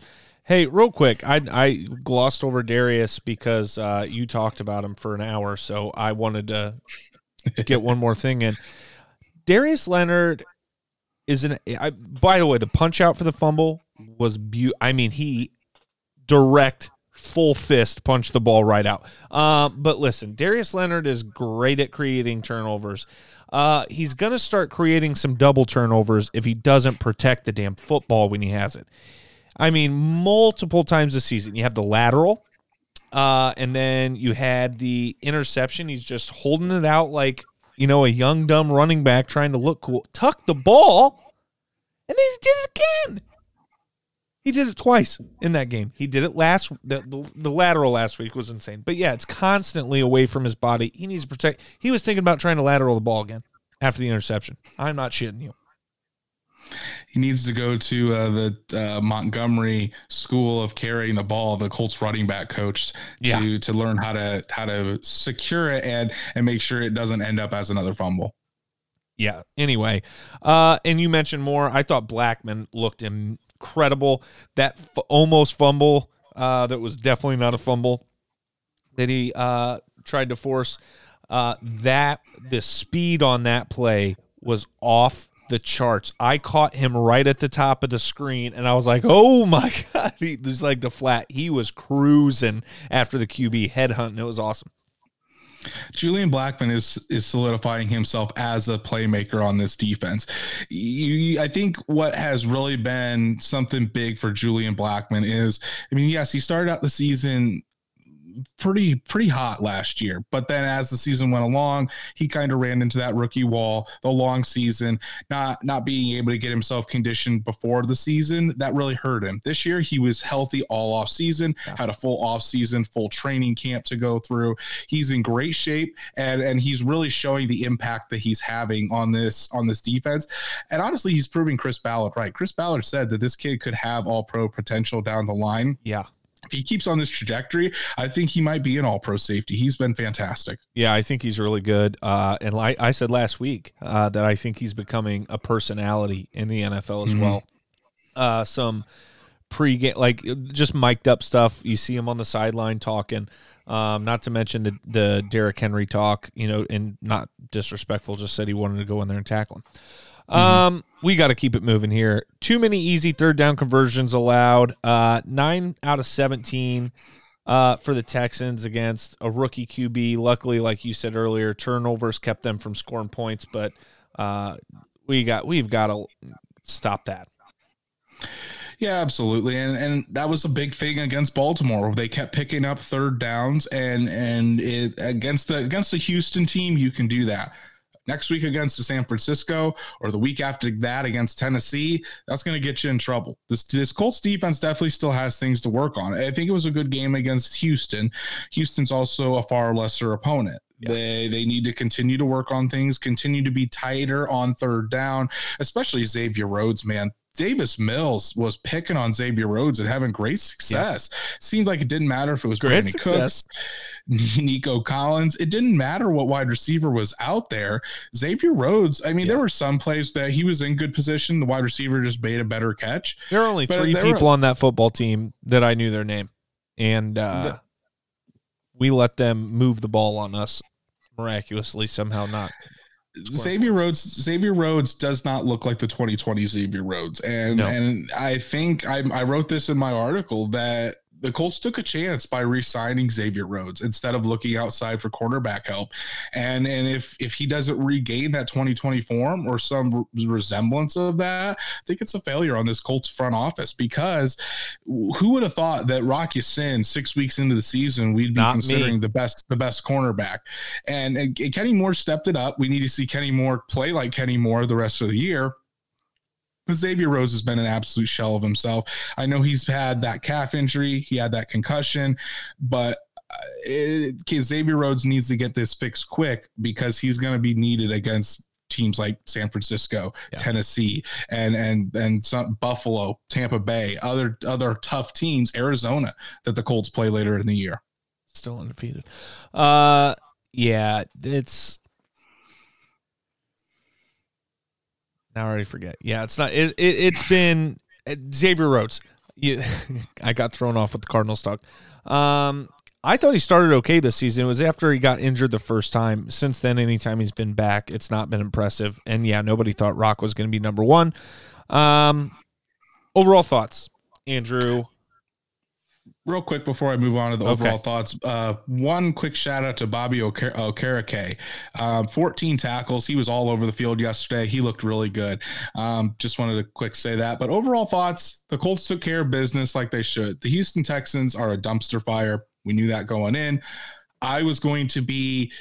Speaker 1: Hey, real quick, I I glossed over Darius because uh, you talked about him for an hour, so I wanted to get one more thing in. Darius Leonard is an. I, by the way, the punch out for the fumble was beautiful. I mean, he direct full fist punched the ball right out. Uh, but listen, Darius Leonard is great at creating turnovers. Uh, he's going to start creating some double turnovers if he doesn't protect the damn football when he has it. I mean, multiple times this season. You have the lateral, uh, and then you had the interception. He's just holding it out like, you know, a young, dumb running back trying to look cool. Tuck the ball, and then he did it again. He did it twice in that game. He did it last. The, the, the, lateral last week was insane. But yeah, it's constantly away from his body. He needs to protect. He was thinking about trying to lateral the ball again after the interception. I'm not shitting you
Speaker 2: he needs to go to uh, the uh, Montgomery School of carrying the ball, the Colts running back coach, to yeah. to learn how to how to secure it and and make sure it doesn't end up as another fumble.
Speaker 1: Yeah. Anyway, uh, and you mentioned more. I thought Blackmon looked incredible. That f- almost fumble uh, that was definitely not a fumble that he uh, tried to force. Uh, that the speed on that play was off the charts. I caught him right at the top of the screen, and I was like, "Oh my god!" He was like the flat. He was cruising after the QB headhunting. It was awesome.
Speaker 2: Julian Blackmon is is solidifying himself as a playmaker on this defense. You, I think what has really been something big for Julian Blackmon is, I mean, yes, he started out the season pretty pretty hot last year. But then as the season went along, he kind of ran into that rookie wall. The long season, not not being able to get himself conditioned before the season, that really hurt him. This year he was healthy all off season, yeah. had a full off season, full training camp to go through. He's in great shape and and he's really showing the impact that he's having on this on this defense. And honestly, he's proving Chris Ballard right. Chris Ballard said that this kid could have all pro potential down the line.
Speaker 1: Yeah
Speaker 2: if he keeps on this trajectory, I think he might be an all pro safety. He's been fantastic.
Speaker 1: Yeah, I think he's really good. Uh, and like I said last week, uh, that I think he's becoming a personality in the NFL as mm-hmm. well. Uh, some pre-game, like just mic'd up stuff. You see him on the sideline talking. Um, not to mention the the Derrick Henry talk, you know, and not disrespectful, just said he wanted to go in there and tackle him. Mm-hmm. Um, we got to keep it moving here. Too many easy third down conversions allowed. Uh, nine out of seventeen uh, for the Texans against a rookie QB. Luckily, like you said earlier, turnovers kept them from scoring points, but uh, we got we've got to stop that.
Speaker 2: Yeah, absolutely. And and that was a big thing against Baltimore. They kept picking up third downs and and it against the against the Houston team, you can do that next week against the San Francisco or the week after that against Tennessee, that's going to get you in trouble. This this Colts defense definitely still has things to work on. I think it was a good game against Houston. Houston's also a far lesser opponent. Yeah. They they need to continue to work on things, continue to be tighter on third down, especially Xavier Rhodes, man. Davis Mills was picking on Xavier Rhodes and having great success. Yeah. Seemed like it didn't matter if it was great Brandin Cooks, Nico Collins. It didn't matter what wide receiver was out there. Xavier Rhodes, I mean, yeah. there were some plays that he was in good position. The wide receiver just made a better catch.
Speaker 1: There are only but three people were, on that football team that I knew their name. And uh, the, we let them move the ball on us miraculously, somehow not.
Speaker 2: Xavier Rhodes Xavier Rhodes does not look like the 2020 Xavier Rhodes. And no. and I think I, I wrote this in my article that the Colts took a chance by re-signing Xavier Rhodes instead of looking outside for cornerback help. And and if if he doesn't regain that 2020 form or some resemblance of that, I think it's a failure on this Colts front office because who would have thought that Rock Ya-Sin six weeks into the season we'd be Not considering me. the best the best cornerback. And, and Kenny Moore stepped it up. We need to see Kenny Moore play like Kenny Moore the rest of the year. Xavier Rhodes has been an absolute shell of himself. I know he's had that calf injury, he had that concussion, but uh, it, Xavier Rhodes needs to get this fixed quick because he's going to be needed against teams like San Francisco, yeah. Tennessee, and and and some Buffalo, Tampa Bay, other other tough teams, Arizona that the Colts play later in the year.
Speaker 1: Still undefeated. Uh yeah, it's Now I already forget. Yeah, it's not. It, it has been uh, Xavier Rhodes. You, I got thrown off with the Cardinals talk. Um, I thought he started okay this season. It was after he got injured the first time. Since then, anytime he's been back, it's not been impressive. And yeah, nobody thought Rock was going to be number one. Um, overall thoughts, Andrew
Speaker 2: real quick before I move on to the overall okay. thoughts, uh, one quick shout out to Bobby Okereke. Um, 14 tackles. He was all over the field yesterday. He looked really good. Um, just wanted to quick say that. But overall thoughts, the Colts took care of business like they should. The Houston Texans are a dumpster fire. We knew that going in. I was going to be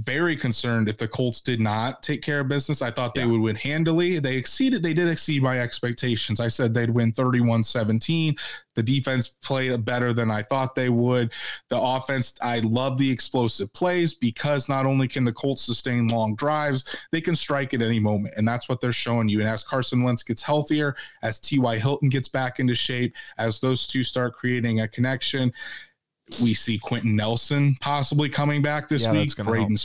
Speaker 2: very concerned if the Colts did not take care of business. I thought they yeah. would win handily. They exceeded, they did exceed my expectations. I said they'd win 31 17. The defense played better than I thought they would. The offense, I love the explosive plays because not only can the Colts sustain long drives, they can strike at any moment. And that's what they're showing you. And as Carson Wentz gets healthier, as T.Y. Hilton gets back into shape, as those two start creating a connection, we see Quenton Nelson possibly coming back this
Speaker 1: Yeah,
Speaker 2: week. Braden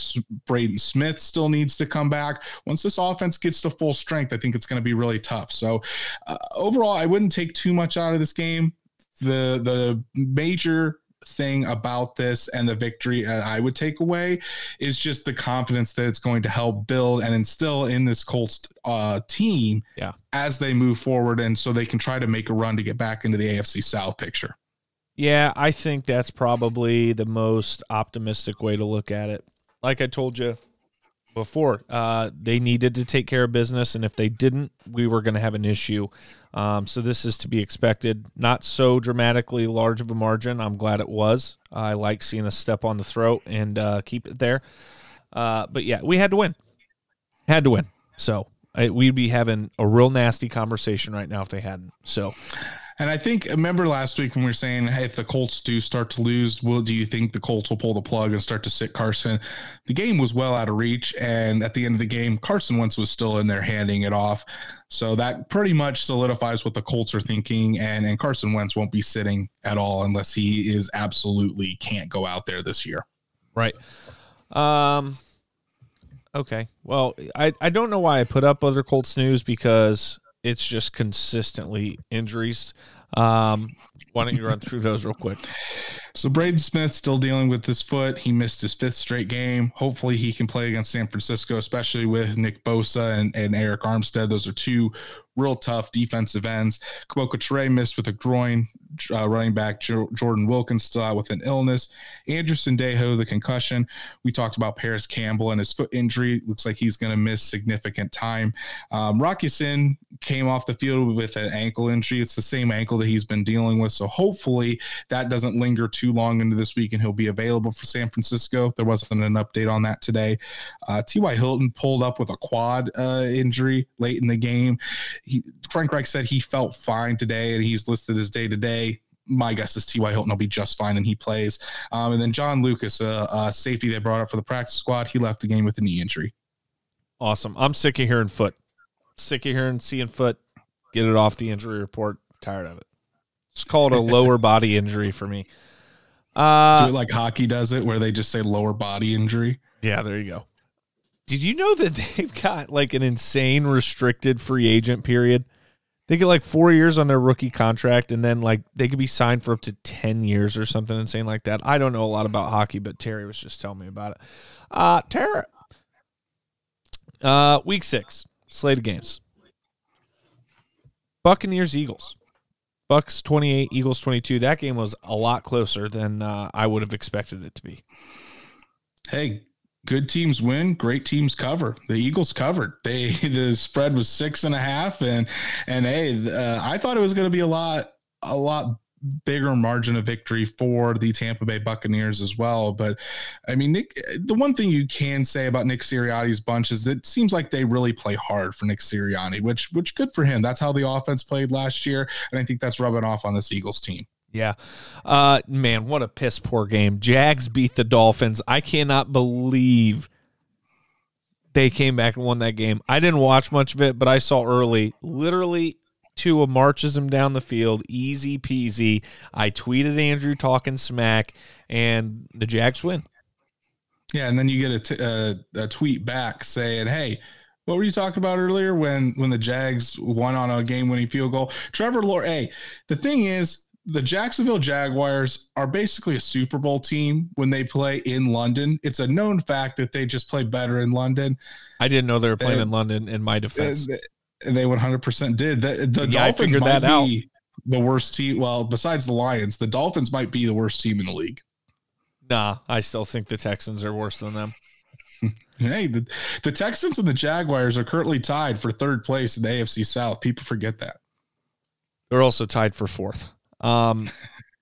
Speaker 2: Braden Smith still needs to come back. Once this offense gets to full strength, I think it's going to be really tough. So uh, overall, I wouldn't take too much out of this game. The the major thing about this and the victory I would take away is just the confidence that it's going to help build and instill in this Colts uh, team
Speaker 1: Yeah.
Speaker 2: as they move forward and so they can try to make a run to get back into the AFC South picture.
Speaker 1: Yeah, I think that's probably the most optimistic way to look at it. Like I told you before, uh, they needed to take care of business, and if they didn't, we were going to have an issue. Um, so this is to be expected. Not so dramatically large of a margin. I'm glad it was. I like seeing a step on the throat and uh, keep it there. Uh, but yeah, we had to win. Had to win. So I, we'd be having a real nasty conversation right now if they hadn't. So
Speaker 2: And I think remember last week when we were saying, hey, if the Colts do start to lose, will do you think the Colts will pull the plug and start to sit Carson? The game was well out of reach, and at the end of the game, Carson Wentz was still in there handing it off. So that pretty much solidifies what the Colts are thinking, and and Carson Wentz won't be sitting at all unless he is absolutely can't go out there this year.
Speaker 1: Right. Um okay. Well, I I don't know why I put up other Colts news because it's just consistently injuries. Um why don't you run through those real quick?
Speaker 2: So Braden Smith still dealing with his foot. He missed his fifth straight game. Hopefully he can play against San Francisco, especially with Nick Bosa and, and Arik Armstead. Those are two real tough defensive ends. Kemoko Turay missed with a groin. Uh, running back jo- Jordan Wilkins still out with an illness. Anderson Dejo, the concussion. We talked about Parris Campbell and his foot injury. Looks like he's going to miss significant time. Um, Rock Ya-Sin came off the field with an ankle injury. It's the same ankle that he's been dealing with. So hopefully that doesn't linger too long into this week and he'll be available for San Francisco. There wasn't an update on that today. Uh, T.Y. Hilton pulled up with a quad uh, injury late in the game. He, Frank Reich said he felt fine today and he's listed as day to day. My guess is T.Y. Hilton will be just fine and he plays. Um, and then John Lucas, a uh, uh, safety they brought up for the practice squad, he left the game with a knee injury.
Speaker 1: Awesome. I'm sick of hearing foot. Sick of hearing seeing foot. Get it off the injury report. Tired of it. It's called a lower body injury for me.
Speaker 2: Do
Speaker 1: Uh
Speaker 2: it like hockey does it, where they just say lower body injury.
Speaker 1: Yeah, there you go. Did you know that they've got like an insane restricted free agent period? They get like four years on their rookie contract, and then like they could be signed for up to ten years or something insane like that. I don't know a lot about hockey, but Terry was just telling me about it. Uh Terry. Uh week six, slate of games. Buccaneers Eagles. Bucks 28, Eagles 22. That game was a lot closer than uh, I would have expected it to be.
Speaker 2: Hey, good teams win, great teams cover. The Eagles covered. They the spread was six and a half, and and hey, uh, I thought it was going to be a lot a lot bigger margin of victory for the Tampa Bay Buccaneers as well. But I mean, Nick, the one thing you can say about Nick Sirianni's bunch is that it seems like they really play hard for Nick Sirianni, which which good for him. That's how the offense played last year, and I think that's rubbing off on this Eagles team.
Speaker 1: Yeah. Uh man, what a piss poor game. Jags beat the Dolphins. I cannot believe they came back and won that game. I didn't watch much of it, but I saw early. Literally Tua marches him down the field, easy peasy. I tweeted Andrew talking smack, and the Jags win.
Speaker 2: Yeah, and then you get a tweet back saying, "Hey, what were you talking about earlier when when the Jags won on a game-winning field goal?" Trevor Lawrence. Hey, the thing is, the Jacksonville Jaguars are basically a Super Bowl team when they play in London. It's a known fact that they just play better in London.
Speaker 1: I didn't know they were playing
Speaker 2: Uh,
Speaker 1: in London. In my defense,
Speaker 2: Uh, They 100% did. The, the
Speaker 1: Yeah,
Speaker 2: Dolphins might
Speaker 1: that out.
Speaker 2: be the worst team. Well, besides the Lions, the Dolphins might be the worst team in the league.
Speaker 1: nah, I still think the Texans are worse than them.
Speaker 2: Hey, the, the Texans and the Jaguars are currently tied for third place in the AFC South. People forget that.
Speaker 1: They're also tied for fourth. Um,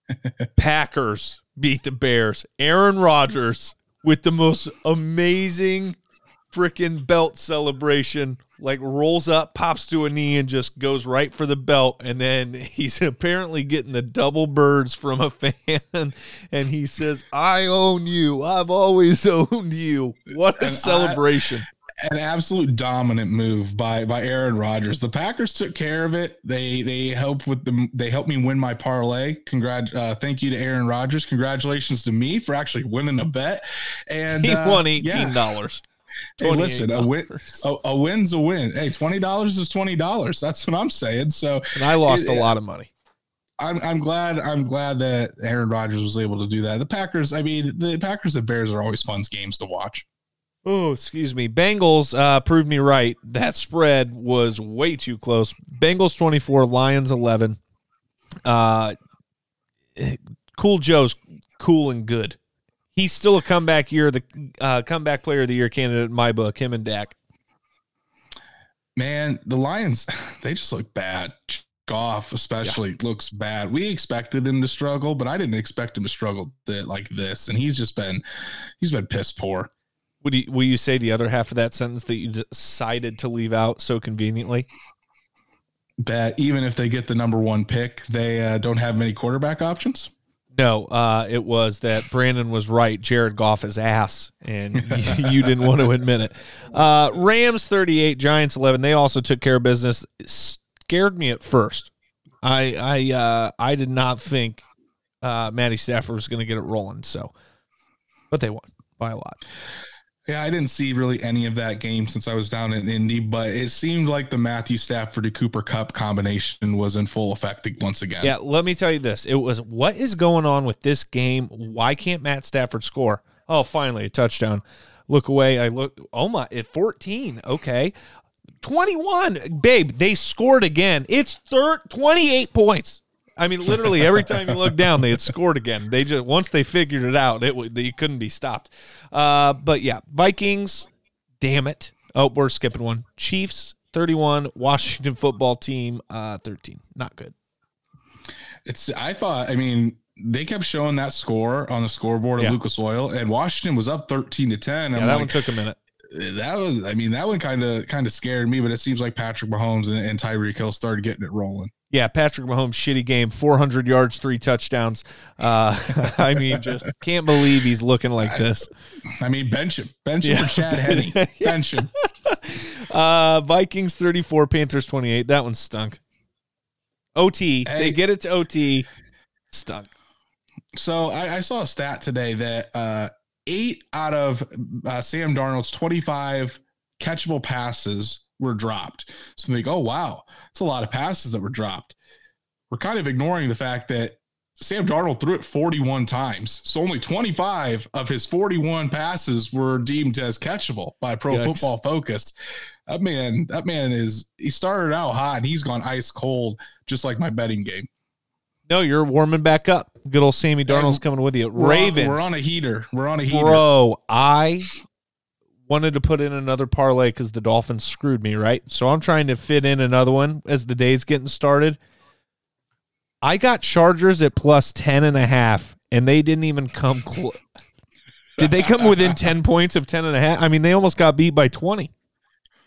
Speaker 1: Packers beat the Bears. Aaron Rodgers with the most amazing freaking belt celebration. Like rolls up, pops to a knee, and just goes right for the belt. And then he's apparently getting the double birds from a fan. And he says, I own you. I've always owned you. What a
Speaker 2: And I-
Speaker 1: celebration.
Speaker 2: an absolute dominant move by by Aaron Rodgers. The Packers took care of it. They they helped with the they helped me win my parlay. Congrat uh, thank you to Aaron Rodgers. Congratulations to me for actually winning a bet. And
Speaker 1: he
Speaker 2: uh,
Speaker 1: won eighteen dollars.
Speaker 2: Yeah. Hey, listen, a win, a, a, win's a win. Hey, twenty dollars is twenty dollars. That's what I'm saying. So,
Speaker 1: and I lost it, a lot of money.
Speaker 2: I'm I'm glad I'm glad that Aaron Rodgers was able to do that. The Packers, I mean, the Packers and Bears are always fun games to watch.
Speaker 1: Oh, excuse me. Bengals uh, proved me right. That spread was way too close. Bengals 24, Lions 11. Uh, cool Joe's cool and good. He's still a comeback year, the uh, comeback player of the year candidate in my book, him and Dak.
Speaker 2: Man, the Lions, they just look bad. Goff, especially, yeah. looks bad. We expected him to struggle, but I didn't expect him to struggle th- like this. And he's just been, he's been piss poor.
Speaker 1: Would you, will you say the other half of that sentence that you decided to leave out so conveniently?
Speaker 2: That even if they get the number one pick, they uh, don't have many quarterback options.
Speaker 1: No, uh, it was that Brandon was right. Jared Goff is ass, and you didn't want to admit it. Uh, Rams 38, Giants 11. They also took care of business. Scared me at first. I I uh, I did not think uh, Matty Stafford was going to get it rolling. So, but they won by a lot.
Speaker 2: Yeah, I didn't see really any of that game since I was down in Indy, but it seemed like the Matthew Stafford to Cooper Kupp combination was in full effect once again.
Speaker 1: Yeah, let me tell you this. It was what is going on with this game? Why can't Matt Stafford score? Oh, finally, a touchdown. Look away. I look, oh my, at 14. Okay. 21. Babe, they scored again. It's third 28 points. I mean, literally every time you look down, they had scored again. They just once they figured it out, it they couldn't be stopped. Uh, but yeah, Vikings. Damn it! Oh, we're skipping one. Chiefs thirty-one. Washington football team uh, thirteen. Not good.
Speaker 2: It's. I thought. I mean, they kept showing that score on the scoreboard of yeah. Lucas Oil, and Washington was up thirteen to ten.
Speaker 1: Yeah,
Speaker 2: I'm
Speaker 1: that
Speaker 2: like,
Speaker 1: one took a minute.
Speaker 2: That was. I mean, that one kind of kind of scared me, but it seems like Patrick Mahomes and, and Tyreek Hill started getting it rolling.
Speaker 1: Yeah, Patrick Mahomes, shitty game, 400 yards, three touchdowns. Uh, I mean, just can't believe he's looking like this.
Speaker 2: I mean, bench him. Bench him yeah. for Chad Henne. Bench him.
Speaker 1: Uh, Vikings 34, Panthers 28. That one stunk. OT. Hey. They get it to OT. Stunk.
Speaker 2: So I, I saw a stat today that uh, eight out of uh, Sam Darnold's 25 catchable passes were dropped. So they go, oh, wow, it's a lot of passes that were dropped. We're kind of ignoring the fact that Sam Darnold threw it 41 times. So only 25 of his 41 passes were deemed as catchable by Pro Yikes. Football Focus. That man, that man is he started out hot and he's gone ice cold, just like my betting game.
Speaker 1: No, you're warming back up. Good old Sammy Darnold's coming with you.
Speaker 2: We're
Speaker 1: Ravens.
Speaker 2: On, we're on a heater. We're on a heater.
Speaker 1: Bro, I wanted to put in another parlay because the Dolphins screwed me, right? So I'm trying to fit in another one as the day's getting started. I got Chargers at plus 10 and a half, and they didn't even come close. Did they come within 10 points of 10 and a half? I mean, they almost got beat by 20.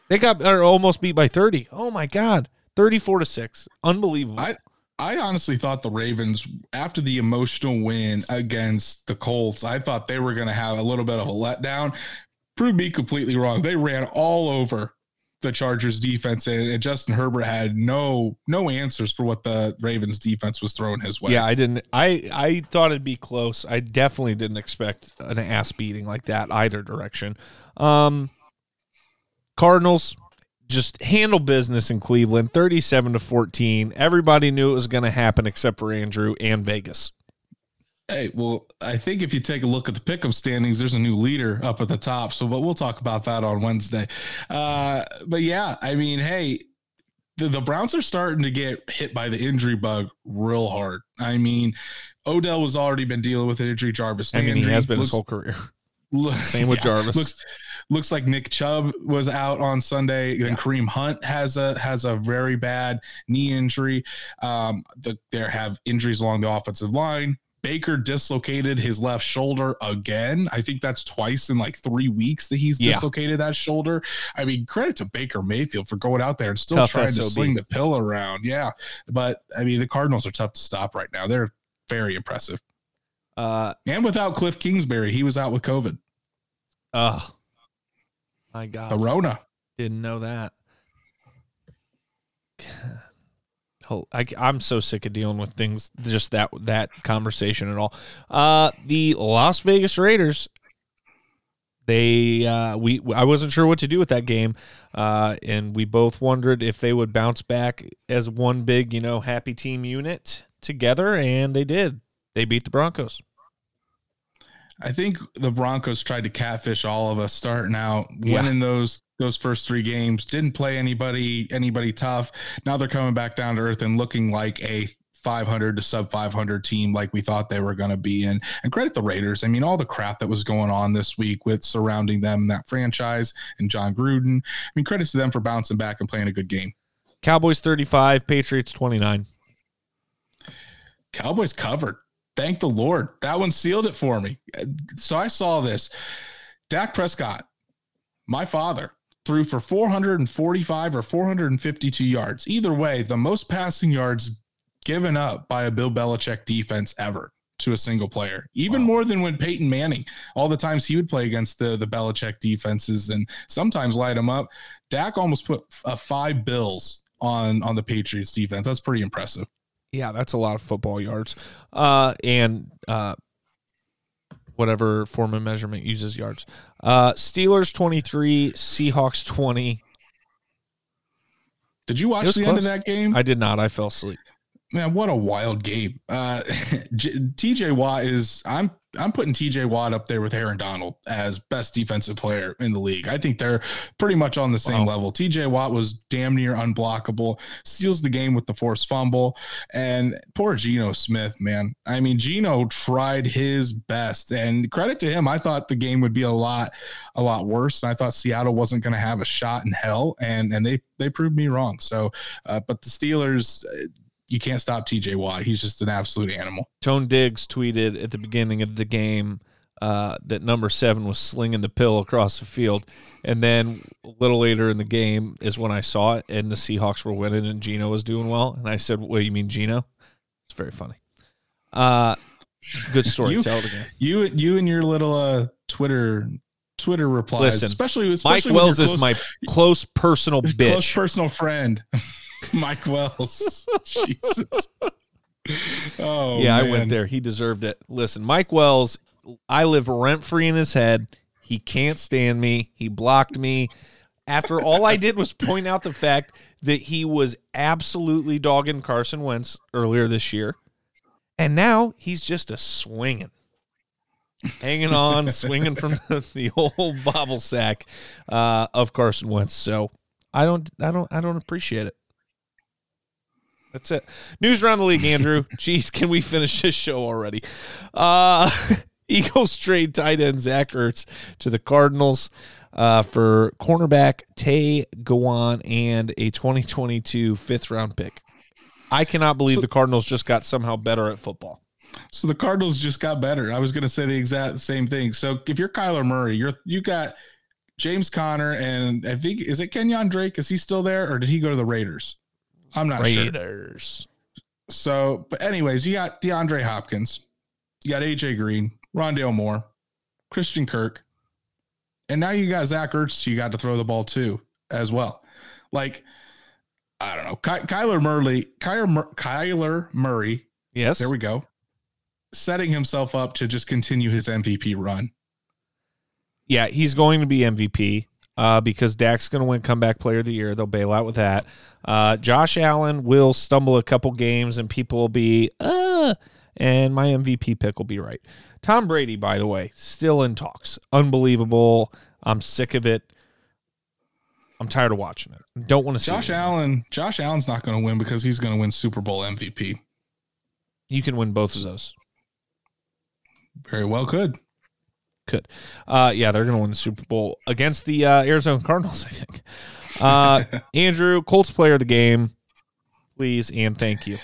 Speaker 1: They got or almost beat by 30. Oh my God. 34 to 6. Unbelievable.
Speaker 2: I, I honestly thought the Ravens, after the emotional win against the Colts, I thought they were going to have a little bit of a letdown proved me completely wrong. They ran all over the Chargers defense and, and, Justin Herbert had no no answers for what the Ravens defense was throwing his way.
Speaker 1: Yeah, I didn't I I thought it'd be close. I definitely didn't expect an ass beating like that either direction. Um Cardinals just handle business in Cleveland 37 to 14. Everybody knew it was going to happen except for Andrew and Vegas.
Speaker 2: Hey, well, I think if you take a look at the pick'em standings, there's a new leader up at the top. So, but we'll talk about that on Wednesday. Uh, but yeah, I mean, hey, the, the Browns are starting to get hit by the injury bug real hard. I mean, Odell has already been dealing with an injury. Jarvis,
Speaker 1: I mean, he has been looks, his whole career. Look, Same with yeah, Jarvis.
Speaker 2: Looks, looks like Nick Chubb was out on Sunday. Then yeah. Kareem Hunt has a has a very bad knee injury. Um, the, there have injuries along the offensive line. Baker dislocated his left shoulder again. I think that's twice in like three weeks that he's yeah. dislocated that shoulder. I mean, credit to Baker Mayfield for going out there and still tough trying SOB. to sling the pill around. Yeah. But I mean, the Cardinals are tough to stop right now. They're very impressive. Uh, and without Cliff Kingsbury, he was out with COVID.
Speaker 1: Uh, My God.
Speaker 2: The Rona.
Speaker 1: Didn't know that. I, am so sick of dealing with things just that that conversation at all. Uh, the Las Vegas Raiders. They uh, we I wasn't sure what to do with that game, uh, and we both wondered if they would bounce back as one big you know happy team unit together, and they did. They beat the Broncos.
Speaker 2: I think the Broncos tried to catfish all of us starting out, yeah. winning those those first three games. Didn't play anybody anybody tough. Now they're coming back down to earth and looking like a 500 to sub 500 team like we thought they were going to be and and credit the Raiders. I mean all the crap that was going on this week with surrounding them that franchise and Jon Gruden I mean credits to them for bouncing back and playing a good game.
Speaker 1: Cowboys 35 Patriots 29
Speaker 2: Cowboys covered. Thank the Lord. That one sealed it for me. So I saw this. Dak Prescott my father threw for 445 or 452 yards. Either way, the most passing yards given up by a Bill Belichick defense ever to a single player, even wow. more than when Peyton Manning, all the times he would play against the, the Belichick defenses and sometimes light them up. Dak almost put a five bills on on the Patriots defense. That's pretty impressive.
Speaker 1: Yeah, that's a lot of football yards. Uh, and uh, whatever form of measurement uses yards. Uh, Steelers 23, Seahawks 20.
Speaker 2: Did you watch the close. end of that game?
Speaker 1: I did not. I fell asleep.
Speaker 2: Man, what a wild game. Uh, TJ Watt is, I'm I'm putting TJ Watt up there with Aaron Donald as best defensive player in the league. I think they're pretty much on the same wow. level. TJ Watt was damn near unblockable, steals the game with the forced fumble. And poor Geno Smith, man. I mean, Geno tried his best. And credit to him, I thought the game would be a lot, a lot worse. And I thought Seattle wasn't going to have a shot in hell. And and they they proved me wrong. So uh, but the Steelers you can't stop TJ Watt. He's just an absolute animal.
Speaker 1: Tone Diggs tweeted at the beginning of the game uh, that number seven was slinging the pill across the field. And then a little later in the game is when I saw it, and the Seahawks were winning, and Geno was doing well. And I said, "What do you mean, Geno?" It's very funny. Uh, good story.
Speaker 2: you,
Speaker 1: Tell it again.
Speaker 2: You, you, and your little uh, Twitter Twitter replies,
Speaker 1: Listen, especially, especially Mike Wells close, is my close personal bitch, close
Speaker 2: personal friend. Mike Wells. Jesus.
Speaker 1: Oh, yeah, man. I went there. He deserved it. Listen, Mike Wells, I live rent free in his head. He can't stand me. He blocked me. After all I did was point out the fact that he was absolutely dogging Carson Wentz earlier this year. And now he's just a swinging, hanging on, swinging from the, the whole bobble sack uh, of Carson Wentz. So I don't, I don't, I don't appreciate it. That's it. News around the league, Andrew. Jeez, can we finish this show already? Uh, Eagles trade tight end Zach Ertz to the Cardinals uh, for cornerback Tay Gowan and a 2022 fifth round pick. I cannot believe so, the Cardinals just got somehow better at football.
Speaker 2: So the Cardinals just got better. I was going to say the exact same thing. So if you're Kyler Murray, you're you got James Conner and I think is it Kenyan Drake? Is he still there or did he go to the Raiders? I'm not
Speaker 1: Raiders.
Speaker 2: sure. So, but anyways, you got DeAndre Hopkins, you got AJ Green, Rondale Moore, Christian Kirk, and now you got Zach Ertz. You got to throw the ball too, as well. Like, I don't know, Ky- Kyler Murray, Kyler, Mur- Kyler Murray.
Speaker 1: Yes,
Speaker 2: there we go. Setting himself up to just continue his MVP run.
Speaker 1: Yeah, he's going to be MVP uh, because Dak's going to win comeback player of the year. They'll bail out with that. Uh, Josh Allen will stumble a couple games and people will be, uh, and my MVP pick will be right. Tom Brady, by the way, still in talks. Unbelievable. I'm sick of it. I'm tired of watching it. Don't want to see
Speaker 2: Josh Allen. Josh Allen's not going to win because he's going to win Super Bowl MVP.
Speaker 1: You can win both of those.
Speaker 2: Very well, could.
Speaker 1: Could. Uh, yeah, they're going to win the Super Bowl against the uh, Arizona Cardinals, I think. Uh, Andrew, Colts player of the game, please and thank you.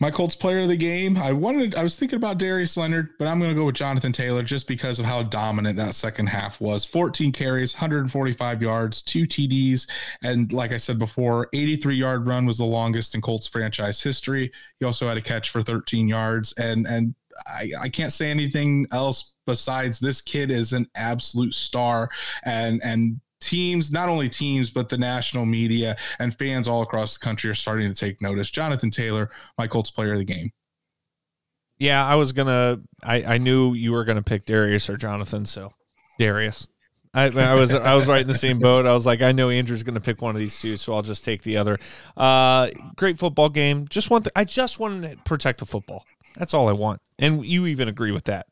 Speaker 2: My Colts player of the game, I wanted, I was thinking about Darius Leonard, but I'm going to go with Jonathan Taylor just because of how dominant that second half was. 14 carries, 145 yards, two TDs, and like I said before, 83 yard run was the longest in Colts franchise history. He also had a catch for 13 yards, and and I, I can't say anything else besides this kid is an absolute star and and teams, not only teams, but the national media and fans all across the country are starting to take notice. Jonathan Taylor, my Colts player of the game.
Speaker 1: Yeah, I was gonna. I I knew you were gonna pick Darius or Jonathan, so Darius. I, I was I was right in the same boat. I was like, I know Andrew's to pick one of these two, so I'll just take the other. Uh, great football game. Just want the, I just want to protect the football. That's all I want, and you even agree with that.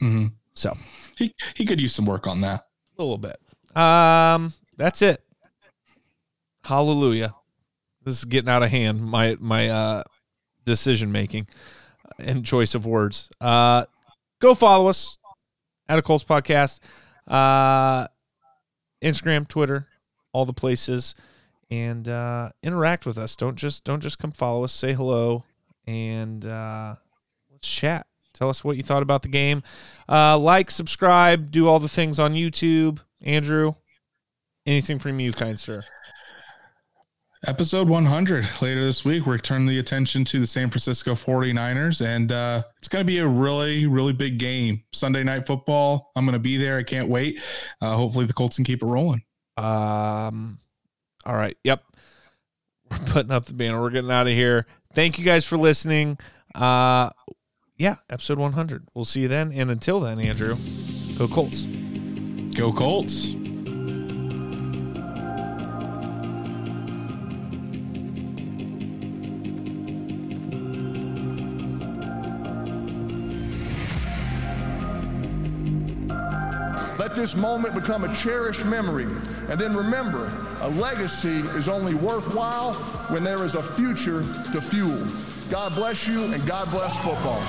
Speaker 2: Mm-hmm.
Speaker 1: So
Speaker 2: he he could use some work on that
Speaker 1: a little bit. Um, that's it. Hallelujah. This is getting out of hand. My my uh decision making and choice of words. Uh, go follow us at a Colts podcast uh, Instagram, Twitter, all the places, and uh, interact with us. Don't just don't just come follow us. Say hello and uh, let's chat. Tell us what you thought about the game. Uh, like, subscribe, do all the things on YouTube. Andrew, anything from you, kind sir?
Speaker 2: episode 100 later this week we're turning the attention to the san francisco 49ers and uh, it's going to be a really really big game. Sunday night football i'm going to be there. I can't wait. Uh, hopefully the colts can keep it rolling.
Speaker 1: Um all right. Yep. We're putting up the banner. We're getting out of here. Thank you guys for listening. Uh yeah episode 100 we'll see you then and until then andrew go colts
Speaker 2: go colts
Speaker 3: Let this moment become a cherished memory. And then remember, a legacy is only worthwhile when there is a future to fuel. God bless you and God bless football.